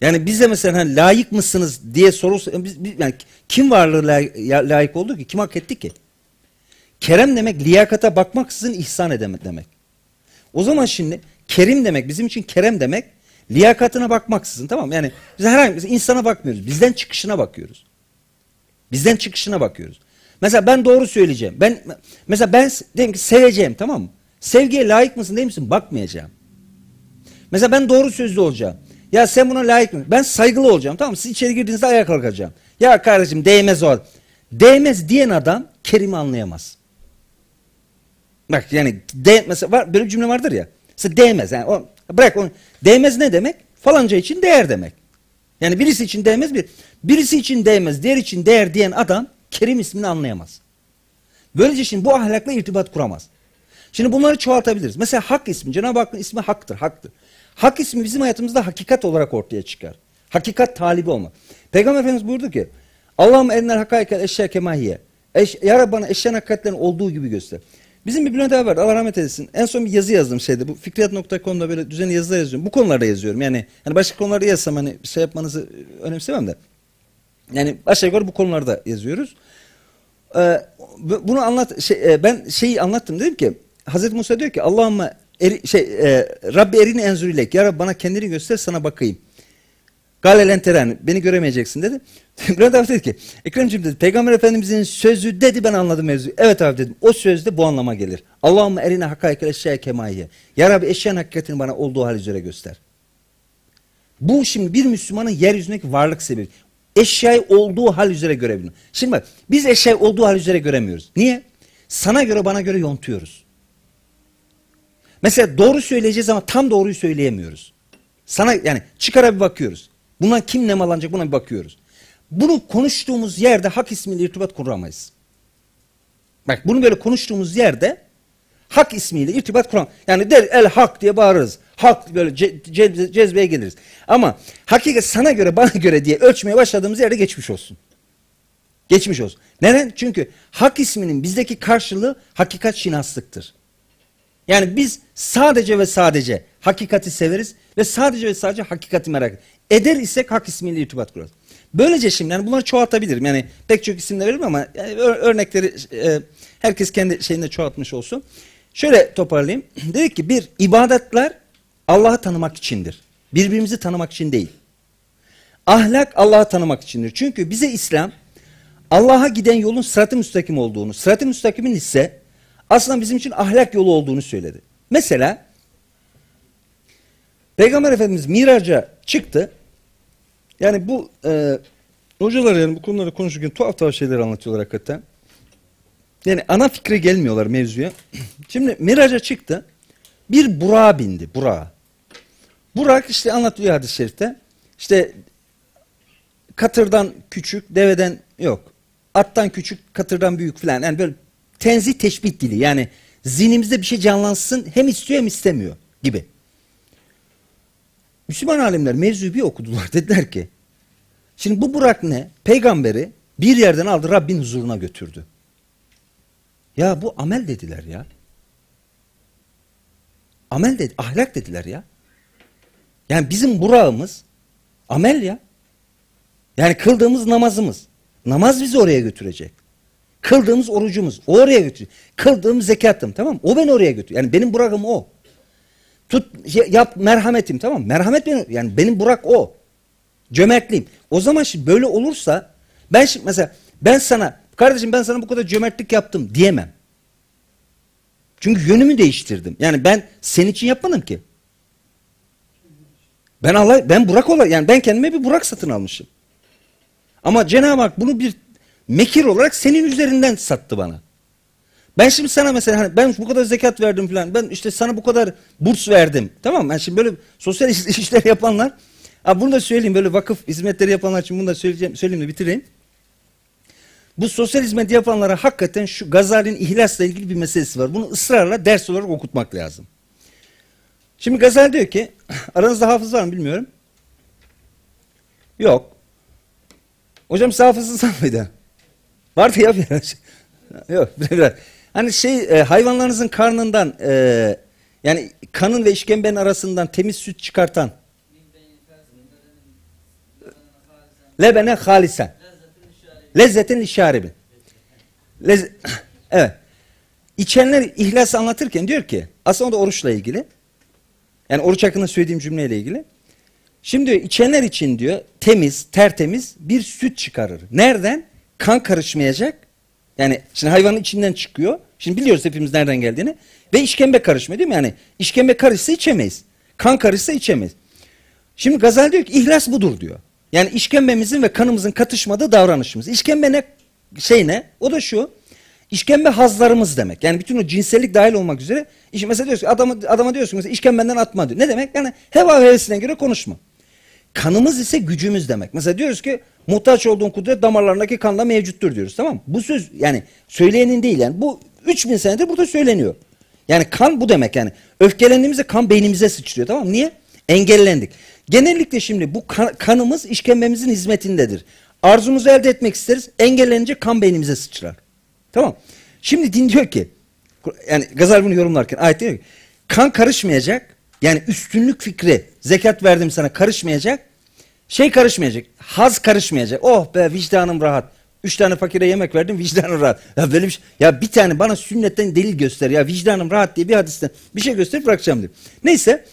B: Yani bize mesela hani layık mısınız diye sorulsa biz, biz, yani kim varlığı layık, oldu ki? Kim hak etti ki? Kerem demek liyakata bakmaksızın ihsan edemek demek. O zaman şimdi kerim demek bizim için kerem demek liyakatına bakmaksızın tamam mı? Yani biz herhangi bir insana bakmıyoruz. Bizden çıkışına bakıyoruz. Bizden çıkışına bakıyoruz. Mesela ben doğru söyleyeceğim. Ben mesela ben diyelim ki seveceğim tamam mı? Sevgiye layık mısın değil misin? Bakmayacağım. Mesela ben doğru sözlü olacağım. Ya sen buna layık mısın? Ben saygılı olacağım tamam mı? Siz içeri girdiğinizde ayağa kalkacağım. Ya kardeşim değmez o. Değmez diyen adam Kerim'i anlayamaz. Bak yani de, mesela var, böyle bir cümle vardır ya. Mesela değmez. Yani o, bırak onu. Değmez ne demek? Falanca için değer demek. Yani birisi için değmez bir. Birisi için değmez, diğer için değer diyen adam Kerim ismini anlayamaz. Böylece şimdi bu ahlakla irtibat kuramaz. Şimdi bunları çoğaltabiliriz. Mesela hak ismi, Cenab-ı Hakk'ın ismi haktır, haktır. Hak ismi bizim hayatımızda hakikat olarak ortaya çıkar. Hakikat talibi olmak. Peygamber Efendimiz buyurdu ki Allah'ım erinler hakaikel eşya kemahiye. Eş, ya Rabbi bana eşyanın hakikatlerin olduğu gibi göster. Bizim bir Bülent vardı Allah rahmet eylesin. En son bir yazı yazdım şeyde. Bu fikriyat.com'da böyle düzenli yazılar yazıyorum. Bu konularda yazıyorum. Yani, yani başka konularda yazsam hani şey yapmanızı önemsemem de. Yani aşağı yukarı bu konularda yazıyoruz. Ee, bu- bunu anlat şey, e, ben şeyi anlattım dedim ki Hazreti Musa diyor ki Allahümme eri, şey e, Rabbi erini enzürilek ya Rabbi bana kendini göster sana bakayım. Gale lenteren beni göremeyeceksin dedi. Bülent abi dedi ki Ekremciğim dedi Peygamber Efendimizin sözü dedi ben anladım mevzuyu. Evet abi dedim o sözde bu anlama gelir. Allahümme erine hakaikel eşya kemaiye. Ya Rabbi eşyanın hakikatini bana olduğu hal üzere göster. Bu şimdi bir Müslümanın yeryüzündeki varlık sebebi. Eşyayı olduğu hal üzere görebiliyor. Şimdi bak biz eşyayı olduğu hal üzere göremiyoruz. Niye? Sana göre bana göre yontuyoruz. Mesela doğru söyleyeceğiz ama tam doğruyu söyleyemiyoruz. Sana yani çıkara bir bakıyoruz. Bundan kim nemalanacak buna bir bakıyoruz. Bunu konuştuğumuz yerde hak ismiyle irtibat kuramayız. Bak bunu böyle konuştuğumuz yerde hak ismiyle irtibat kuram. Yani der el hak diye bağırırız. Hak böyle ce, ce- cezbeye geliriz. Ama hakikat sana göre bana göre diye ölçmeye başladığımız yerde geçmiş olsun. Geçmiş olsun. Neden? Çünkü hak isminin bizdeki karşılığı hakikat şinaslıktır. Yani biz sadece ve sadece hakikati severiz ve sadece ve sadece hakikati merak ederiz. Eder isek hak ismiyle irtibat kurarız. Böylece şimdi yani bunları çoğaltabilirim. Yani pek çok isimle veririm ama yani ör- örnekleri e, herkes kendi şeyinde çoğaltmış olsun. Şöyle toparlayayım. Dedik ki bir ibadetler Allah'ı tanımak içindir. Birbirimizi tanımak için değil. Ahlak Allah'ı tanımak içindir. Çünkü bize İslam Allah'a giden yolun sırat-ı müstakim olduğunu, sırat-ı müstakimin ise aslında bizim için ahlak yolu olduğunu söyledi. Mesela Peygamber Efendimiz miraca çıktı. Yani bu e, hocalar yani bu konuları konuşurken tuhaf tuhaf şeyler anlatıyorlar hakikaten. Yani ana fikre gelmiyorlar mevzuya. Şimdi miraca çıktı. Bir Burak'a bindi. Burak'a. Burak işte anlatıyor hadis-i şerifte. İşte katırdan küçük, deveden yok. Attan küçük, katırdan büyük falan. Yani böyle tenzih teşbih dili. Yani zihnimizde bir şey canlansın hem istiyor hem istemiyor gibi. Müslüman alimler mevzuyu bir okudular. Dediler ki şimdi bu Burak ne? Peygamberi bir yerden aldı Rabbin huzuruna götürdü. Ya bu amel dediler ya. Amel dedi, ahlak dediler ya. Yani bizim Burak'ımız amel ya. Yani kıldığımız namazımız. Namaz bizi oraya götürecek. Kıldığımız orucumuz o oraya götürecek. Kıldığım zekatım tamam? O beni oraya götürüyor. Yani benim Burak'ım o. Tut ya- yap merhametim tamam? Merhamet benim yani benim Burak o. Cömertliğim. O zaman şimdi böyle olursa ben şimdi mesela ben sana kardeşim ben sana bu kadar cömertlik yaptım diyemem. Çünkü yönümü değiştirdim. Yani ben senin için yapmadım ki. Ben Allah ben Burak olarak yani ben kendime bir Burak satın almışım. Ama Cenab-ı Hak bunu bir mekir olarak senin üzerinden sattı bana. Ben şimdi sana mesela hani ben bu kadar zekat verdim falan. Ben işte sana bu kadar burs verdim. Tamam mı? Yani şimdi böyle sosyal iş- işler yapanlar ha bunu da söyleyeyim böyle vakıf hizmetleri yapanlar için bunu da söyleyeceğim söyleyeyim de bitireyim. Bu sosyal hizmet yapanlara hakikaten şu Gazali'nin ihlasla ilgili bir meselesi var. Bunu ısrarla ders olarak okutmak lazım. Şimdi Gazali diyor ki aranızda hafız var mı bilmiyorum. Yok. Hocam siz hafızsınız mıydı? Vardı ya biraz. Yok biraz. Hani şey e, hayvanlarınızın karnından e, yani kanın ve işkembenin arasından temiz süt çıkartan lebene halisen lezzetin işaribi. Lez evet. İçenler ihlas anlatırken diyor ki aslında o da oruçla ilgili. Yani oruç hakkında söylediğim cümleyle ilgili. Şimdi diyor içenler için diyor temiz, tertemiz bir süt çıkarır. Nereden? Kan karışmayacak. Yani şimdi hayvanın içinden çıkıyor. Şimdi biliyoruz hepimiz nereden geldiğini. Ve işkembe karışmıyor değil mi? Yani işkembe karışsa içemeyiz. Kan karışsa içemeyiz. Şimdi Gazali diyor ki ihlas budur diyor. Yani işkembemizin ve kanımızın katışmadığı davranışımız. İşkembe ne? Şey ne? O da şu. İşkembe hazlarımız demek. Yani bütün o cinsellik dahil olmak üzere. İşte mesela diyorsun adama, adama diyorsun mesela işkembenden atma diyor. Ne demek? Yani heva ve hevesine göre konuşma. Kanımız ise gücümüz demek. Mesela diyoruz ki muhtaç olduğun kudret damarlarındaki kanda mevcuttur diyoruz. Tamam mı? Bu söz yani söyleyenin değil yani. Bu 3000 senedir burada söyleniyor. Yani kan bu demek yani. Öfkelendiğimizde kan beynimize sıçrıyor tamam mı? Niye? Engellendik. Genellikle şimdi bu kan- kanımız işkembemizin hizmetindedir. Arzumuzu elde etmek isteriz. Engellenince kan beynimize sıçrar. Tamam. Şimdi din diyor ki yani Gazali bunu yorumlarken ayet diyor ki kan karışmayacak. Yani üstünlük fikri zekat verdim sana karışmayacak. Şey karışmayacak. Haz karışmayacak. Oh be vicdanım rahat. Üç tane fakire yemek verdim vicdanım rahat. Ya böyle bir şey. Ya bir tane bana sünnetten delil göster ya vicdanım rahat diye bir hadisten bir şey gösterip bırakacağım diyor. Neyse.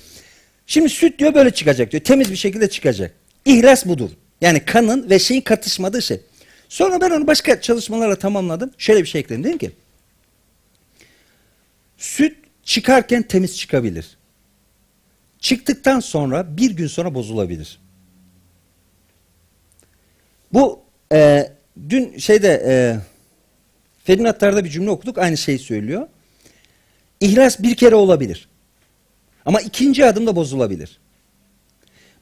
B: Şimdi süt diyor böyle çıkacak diyor. Temiz bir şekilde çıkacak. İhlas budur. Yani kanın ve şeyin katışmadığı şey. Sonra ben onu başka çalışmalarla tamamladım. Şöyle bir şey ekledim. Dedim ki süt çıkarken temiz çıkabilir. Çıktıktan sonra bir gün sonra bozulabilir. Bu e, dün şeyde e, Fedinatlar'da bir cümle okuduk aynı şeyi söylüyor. İhlas bir kere olabilir. Ama ikinci adımda bozulabilir.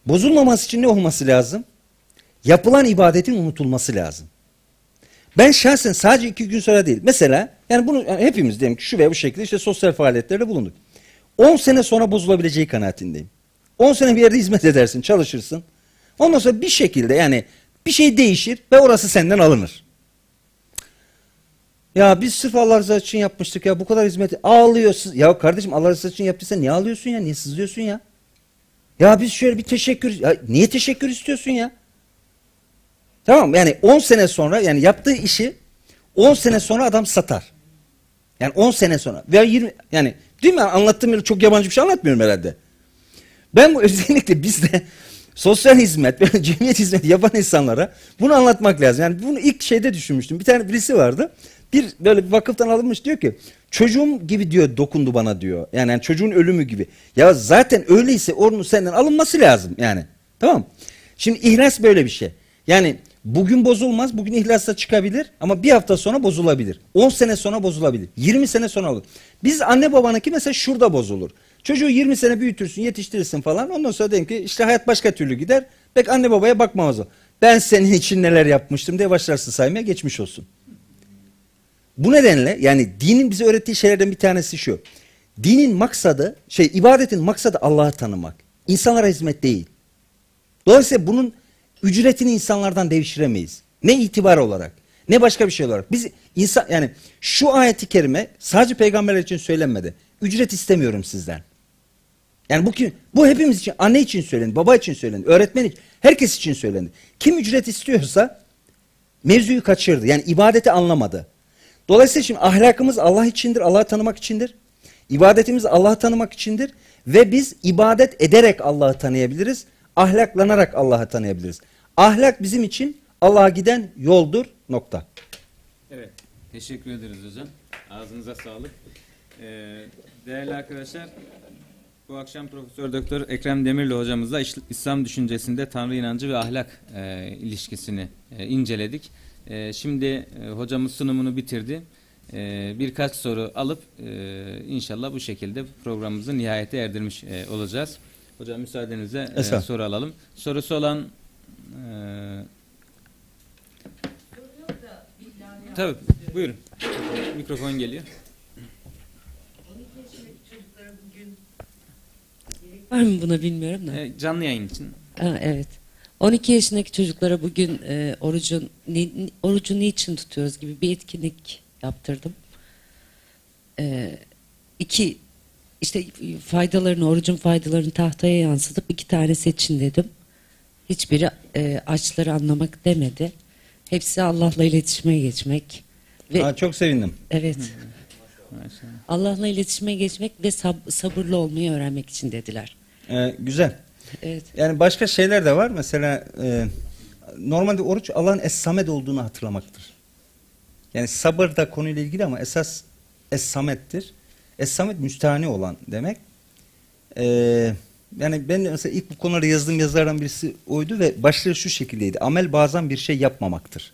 B: Bozulmaması için ne olması lazım? Yapılan ibadetin unutulması lazım. Ben şahsen sadece iki gün sonra değil. Mesela yani bunu yani hepimiz diyelim ki şu veya bu şekilde işte sosyal faaliyetlerde bulunduk. 10 sene sonra bozulabileceği kanaatindeyim. 10 sene bir yerde hizmet edersin, çalışırsın. Ondan sonra bir şekilde yani bir şey değişir ve orası senden alınır. Ya biz sırf Allah rızası için yapmıştık ya bu kadar hizmet ağlıyorsun. Ya kardeşim Allah rızası için yaptıysan niye ağlıyorsun ya? Niye sızlıyorsun ya? Ya biz şöyle bir teşekkür ya niye teşekkür istiyorsun ya? Tamam yani 10 sene sonra yani yaptığı işi 10 sene sonra adam satar. Yani 10 sene sonra veya 20 yani değil mi anlattığım yeri çok yabancı bir şey anlatmıyorum herhalde. Ben bu özellikle bizde sosyal hizmet cemiyet hizmeti yapan insanlara bunu anlatmak lazım. Yani bunu ilk şeyde düşünmüştüm. Bir tane birisi vardı. Bir böyle bir vakıftan alınmış diyor ki çocuğum gibi diyor dokundu bana diyor. Yani, yani çocuğun ölümü gibi. Ya zaten öyleyse onun senden alınması lazım yani. Tamam Şimdi ihlas böyle bir şey. Yani bugün bozulmaz, bugün ihlasla çıkabilir ama bir hafta sonra bozulabilir. 10 sene sonra bozulabilir. 20 sene sonra olur. Biz anne babanınki mesela şurada bozulur. Çocuğu 20 sene büyütürsün, yetiştirirsin falan. Ondan sonra dedim ki işte hayat başka türlü gider. Pek anne babaya bakmamaz o. Ben senin için neler yapmıştım diye başlarsın saymaya geçmiş olsun. Bu nedenle yani dinin bize öğrettiği şeylerden bir tanesi şu. Dinin maksadı, şey ibadetin maksadı Allah'ı tanımak. İnsanlara hizmet değil. Dolayısıyla bunun ücretini insanlardan devşiremeyiz. Ne itibar olarak, ne başka bir şey olarak. Biz insan yani şu ayeti kerime sadece peygamberler için söylenmedi. Ücret istemiyorum sizden. Yani bu? Bu hepimiz için, anne için söylendi, baba için söylendi, öğretmen için, herkes için söylendi. Kim ücret istiyorsa mevzuyu kaçırdı. Yani ibadeti anlamadı. Dolayısıyla şimdi ahlakımız Allah içindir, Allah'ı tanımak içindir. İbadetimiz Allah'ı tanımak içindir. Ve biz ibadet ederek Allah'ı tanıyabiliriz. Ahlaklanarak Allah'ı tanıyabiliriz. Ahlak bizim için Allah'a giden yoldur. Nokta.
A: Evet. Teşekkür ederiz hocam. Ağzınıza sağlık. Ee, değerli arkadaşlar, bu akşam Profesör Doktor Ekrem Demirli hocamızla İslam düşüncesinde Tanrı inancı ve ahlak e, ilişkisini e, inceledik. E, şimdi e, hocamız sunumunu bitirdi. E, birkaç soru alıp e, inşallah bu şekilde programımızı nihayete erdirmiş e, olacağız. Hocam müsaadenizle e, soru alalım. Sorusu olan e, Tabii buyurun. Mikrofon geliyor.
C: Var mı buna bilmiyorum da.
A: E, canlı yayın için.
C: Ha, evet. 12 yaşındaki çocuklara bugün e, orucun ni- orucu niçin tutuyoruz gibi bir etkinlik yaptırdım. E, iki işte faydalarını orucun faydalarını tahtaya yansıtıp iki tane seçin dedim. Hiçbiri e, açları anlamak demedi. Hepsi Allah'la iletişime geçmek ve
B: Aa, çok sevindim.
C: evet. Allah'la iletişime geçmek ve sab- sabırlı olmayı öğrenmek için dediler.
B: Ee, güzel.
C: Evet.
B: Yani başka şeyler de var. Mesela e, normalde oruç Allah'ın Es-Samed olduğunu hatırlamaktır. Yani sabır da konuyla ilgili ama esas Es-Samed'tir. Es-Samed müstahane olan demek. Ee, yani ben mesela ilk bu konuları yazdığım yazardan birisi oydu ve başlığı şu şekildeydi. Amel bazen bir şey yapmamaktır.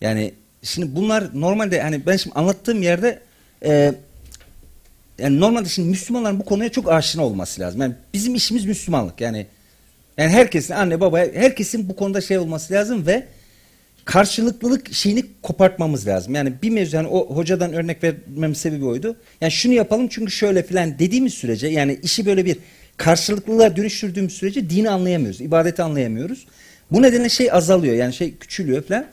B: Yani şimdi bunlar normalde hani ben şimdi anlattığım yerde e, yani normalde şimdi Müslümanların bu konuya çok aşina olması lazım. Yani bizim işimiz Müslümanlık. Yani yani herkesin anne baba herkesin bu konuda şey olması lazım ve karşılıklılık şeyini kopartmamız lazım. Yani bir mevzu yani o hocadan örnek vermem sebebi oydu. Yani şunu yapalım çünkü şöyle filan dediğimiz sürece yani işi böyle bir karşılıklılığa dönüştürdüğümüz sürece dini anlayamıyoruz. ibadeti anlayamıyoruz. Bu nedenle şey azalıyor yani şey küçülüyor falan.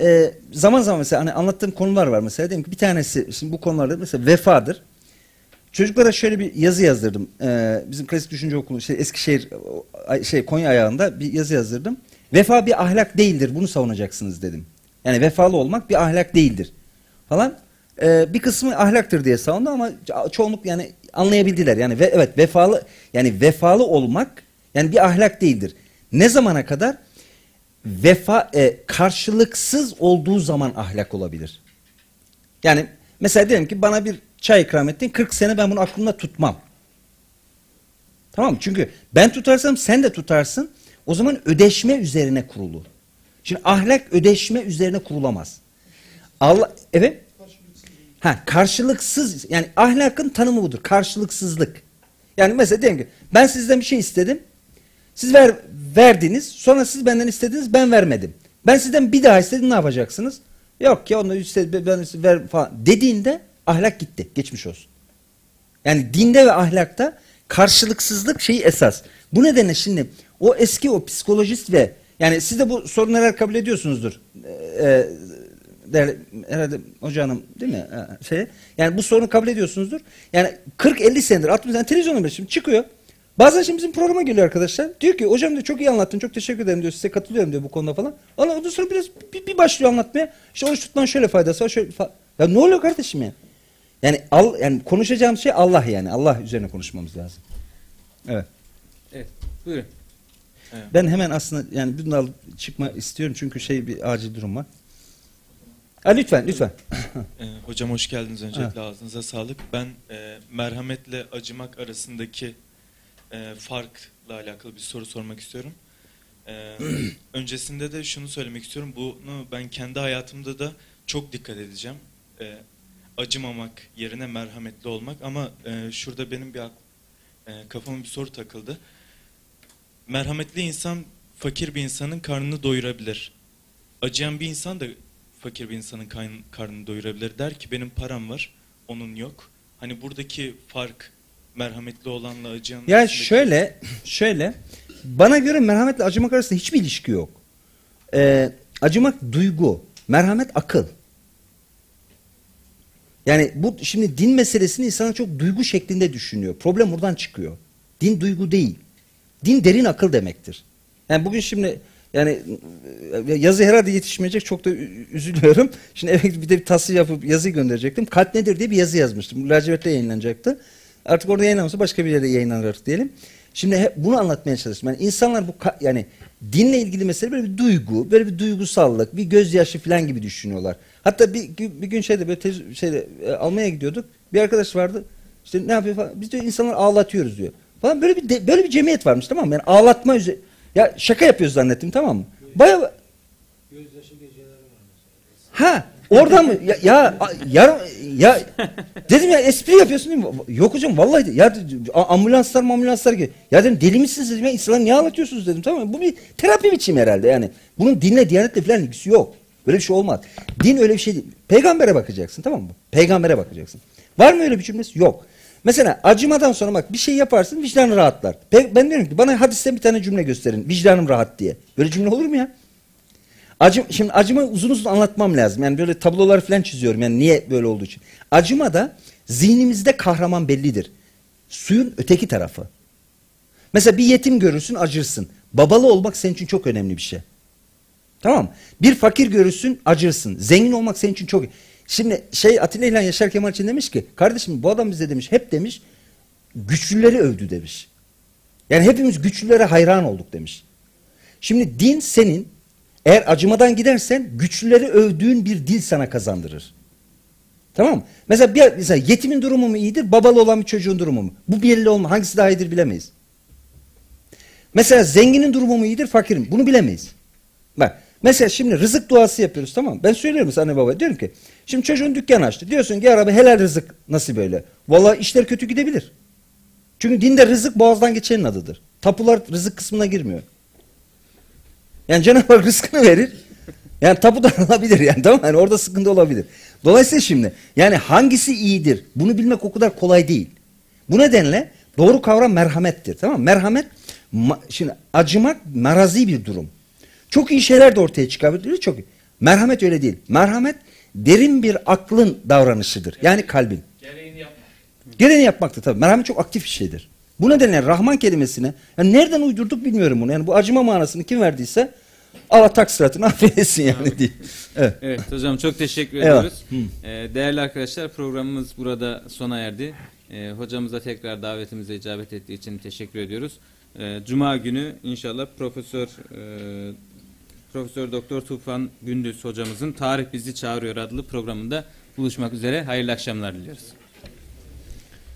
B: Ee, zaman zaman mesela hani anlattığım konular var mesela diyelim ki bir tanesi şimdi bu konularda mesela vefadır. Çocuklara şöyle bir yazı yazdırdım. Ee, bizim klasik düşünce okulu şey, Eskişehir şey Konya ayağında bir yazı yazdırdım. Vefa bir ahlak değildir. Bunu savunacaksınız dedim. Yani vefalı olmak bir ahlak değildir. Falan. Ee, bir kısmı ahlaktır diye savundu ama ço- çoğunluk yani anlayabildiler. Yani ve, evet vefalı yani vefalı olmak yani bir ahlak değildir. Ne zamana kadar? Vefa e, karşılıksız olduğu zaman ahlak olabilir. Yani mesela diyelim ki bana bir çay ikram ettin 40 sene ben bunu aklımda tutmam. Tamam mı? Çünkü ben tutarsam sen de tutarsın. O zaman ödeşme üzerine kurulu. Şimdi ahlak ödeşme üzerine kurulamaz. Allah evet. Ha karşılıksız yani ahlakın tanımı budur. Karşılıksızlık. Yani mesela diyelim ki ben sizden bir şey istedim. Siz ver, verdiniz. Sonra siz benden istediniz. Ben vermedim. Ben sizden bir daha istedim ne yapacaksınız? Yok ya onu istedi ben ver falan dediğinde ahlak gitti. Geçmiş olsun. Yani dinde ve ahlakta karşılıksızlık şeyi esas. Bu nedenle şimdi o eski o psikolojist ve yani siz de bu sorunları kabul ediyorsunuzdur. Ee, değerli, herhalde hoca hanım değil mi? Ee, Şey, yani bu sorunu kabul ediyorsunuzdur. Yani 40-50 senedir 60 yani televizyonda şimdi çıkıyor. Bazen şimdi bizim programa geliyor arkadaşlar. Diyor ki hocam diyor çok iyi anlattın çok teşekkür ederim diyor size katılıyorum diyor bu konuda falan. Ondan sonra biraz bir, bir başlıyor anlatmaya. İşte oruç tutmanın şöyle faydası var şöyle fa- Ya ne oluyor kardeşim ya? Yani al, yani konuşacağım şey Allah yani. Allah üzerine konuşmamız lazım. Evet.
A: Evet. Buyurun.
B: Ben hemen aslında yani bunu alıp çıkma istiyorum çünkü şey bir acil durum var. Ha, lütfen lütfen.
D: Ee, hocam hoş geldiniz öncelikle ağzınıza sağlık. Ben e, merhametle acımak arasındaki e, farkla alakalı bir soru sormak istiyorum. Ee, öncesinde de şunu söylemek istiyorum. Bunu ben kendi hayatımda da çok dikkat edeceğim. Ee, acımamak yerine merhametli olmak ama e, şurada benim bir e, kafama bir soru takıldı. Merhametli insan fakir bir insanın karnını doyurabilir. Acıyan bir insan da fakir bir insanın karnını doyurabilir. Der ki benim param var, onun yok. Hani buradaki fark merhametli olanla acıyan
B: Ya
D: arasındaki-
B: şöyle şöyle bana göre merhametle acımak arasında hiçbir ilişki yok. Ee, acımak duygu, merhamet akıl. Yani bu şimdi din meselesini insanlar çok duygu şeklinde düşünüyor. Problem buradan çıkıyor. Din duygu değil. Din derin akıl demektir. Yani bugün şimdi yani e, yazı herhalde yetişmeyecek çok da üzülüyorum. Şimdi eve bir de bir tası yapıp yazı gönderecektim. Kalp nedir diye bir yazı yazmıştım. Lacivert'te yayınlanacaktı. Artık orada yayınlanmasa başka bir yerde yayınlanır diyelim. Şimdi hep bunu anlatmaya çalıştım. Yani insanlar bu yani dinle ilgili mesele böyle bir duygu, böyle bir duygusallık, bir gözyaşı falan gibi düşünüyorlar. Hatta bir, bir gün şeyde böyle tez- şeyde e, Almanya'ya gidiyorduk. Bir arkadaş vardı. İşte ne yapıyor falan. Biz diyor insanlar ağlatıyoruz diyor. Falan böyle bir de- böyle bir cemiyet varmış tamam mı? Yani ağlatma üzere. Ya şaka yapıyoruz zannettim tamam mı? Bayağı Ha oradan mı? Ya, ya, ya, ya dedim ya espri yapıyorsun değil mi? Yok hocam vallahi de- ya ambulanslar ambulanslar gibi. Ya dedim deli misiniz dedim ya İslam niye ağlatıyorsunuz dedim tamam mı? Bu bir terapi biçimi herhalde yani. Bunun dinle diyanetle falan ilgisi yok. Böyle bir şey olmaz. Din öyle bir şey değil. Peygambere bakacaksın tamam mı? Peygambere bakacaksın. Var mı öyle bir cümlesi? Yok. Mesela acımadan sonra bak bir şey yaparsın vicdanın rahatlar. Ben diyorum ki bana hadisten bir tane cümle gösterin. Vicdanım rahat diye. Böyle cümle olur mu ya? Acım, şimdi acıma uzun uzun anlatmam lazım. Yani böyle tablolar falan çiziyorum. Yani niye böyle olduğu için. Acıma da zihnimizde kahraman bellidir. Suyun öteki tarafı. Mesela bir yetim görürsün acırsın. Babalı olmak senin için çok önemli bir şey. Tamam? Bir fakir görürsün acırsın. Zengin olmak senin için çok Şimdi şey Atilla İlhan Yaşar Kemal için demiş ki kardeşim bu adam bize demiş hep demiş güçlüleri övdü demiş. Yani hepimiz güçlülere hayran olduk demiş. Şimdi din senin eğer acımadan gidersen güçlüleri övdüğün bir dil sana kazandırır. Tamam mı? Mesela, bir, mesela yetimin durumu mu iyidir, babalı olan bir çocuğun durumu mu? Bu belli olma. Hangisi daha iyidir bilemeyiz. Mesela zenginin durumu mu iyidir, fakirin? Bunu bilemeyiz. Bak mesela şimdi rızık duası yapıyoruz tamam mı? Ben söylüyorum sana anne baba diyorum ki şimdi çocuğun dükkan açtı. Diyorsun ki ya Rabbi helal rızık nasıl böyle? Vallahi işler kötü gidebilir. Çünkü dinde rızık boğazdan geçenin adıdır. Tapular rızık kısmına girmiyor. Yani Cenab-ı Hak rızkını verir. Yani tapudan alabilir yani tamam? Yani orada sıkıntı olabilir. Dolayısıyla şimdi yani hangisi iyidir? Bunu bilmek o kadar kolay değil. Bu nedenle doğru kavram merhamettir. Tamam mı? Merhamet şimdi acımak marazi bir durum. Çok iyi şeyler de ortaya çıkabilir. Çok iyi. Merhamet öyle değil. Merhamet derin bir aklın davranışıdır. Yani kalbin. Gereğini yapmaktır tabii. Merhamet çok aktif bir şeydir. Bu nedenle Rahman kelimesine yani nereden uydurduk bilmiyorum bunu. Yani bu acıma manasını kim verdiyse Allah taksiratını affetsin yani diye. Evet.
A: Evet hocam çok teşekkür ediyoruz. Ee, değerli arkadaşlar programımız burada sona erdi. Ee, hocamıza tekrar davetimize icabet ettiği için teşekkür ediyoruz. Ee, Cuma günü inşallah Profesör e, Profesör Doktor Tufan Gündüz hocamızın Tarih Bizi Çağırıyor adlı programında buluşmak üzere. Hayırlı akşamlar diliyoruz.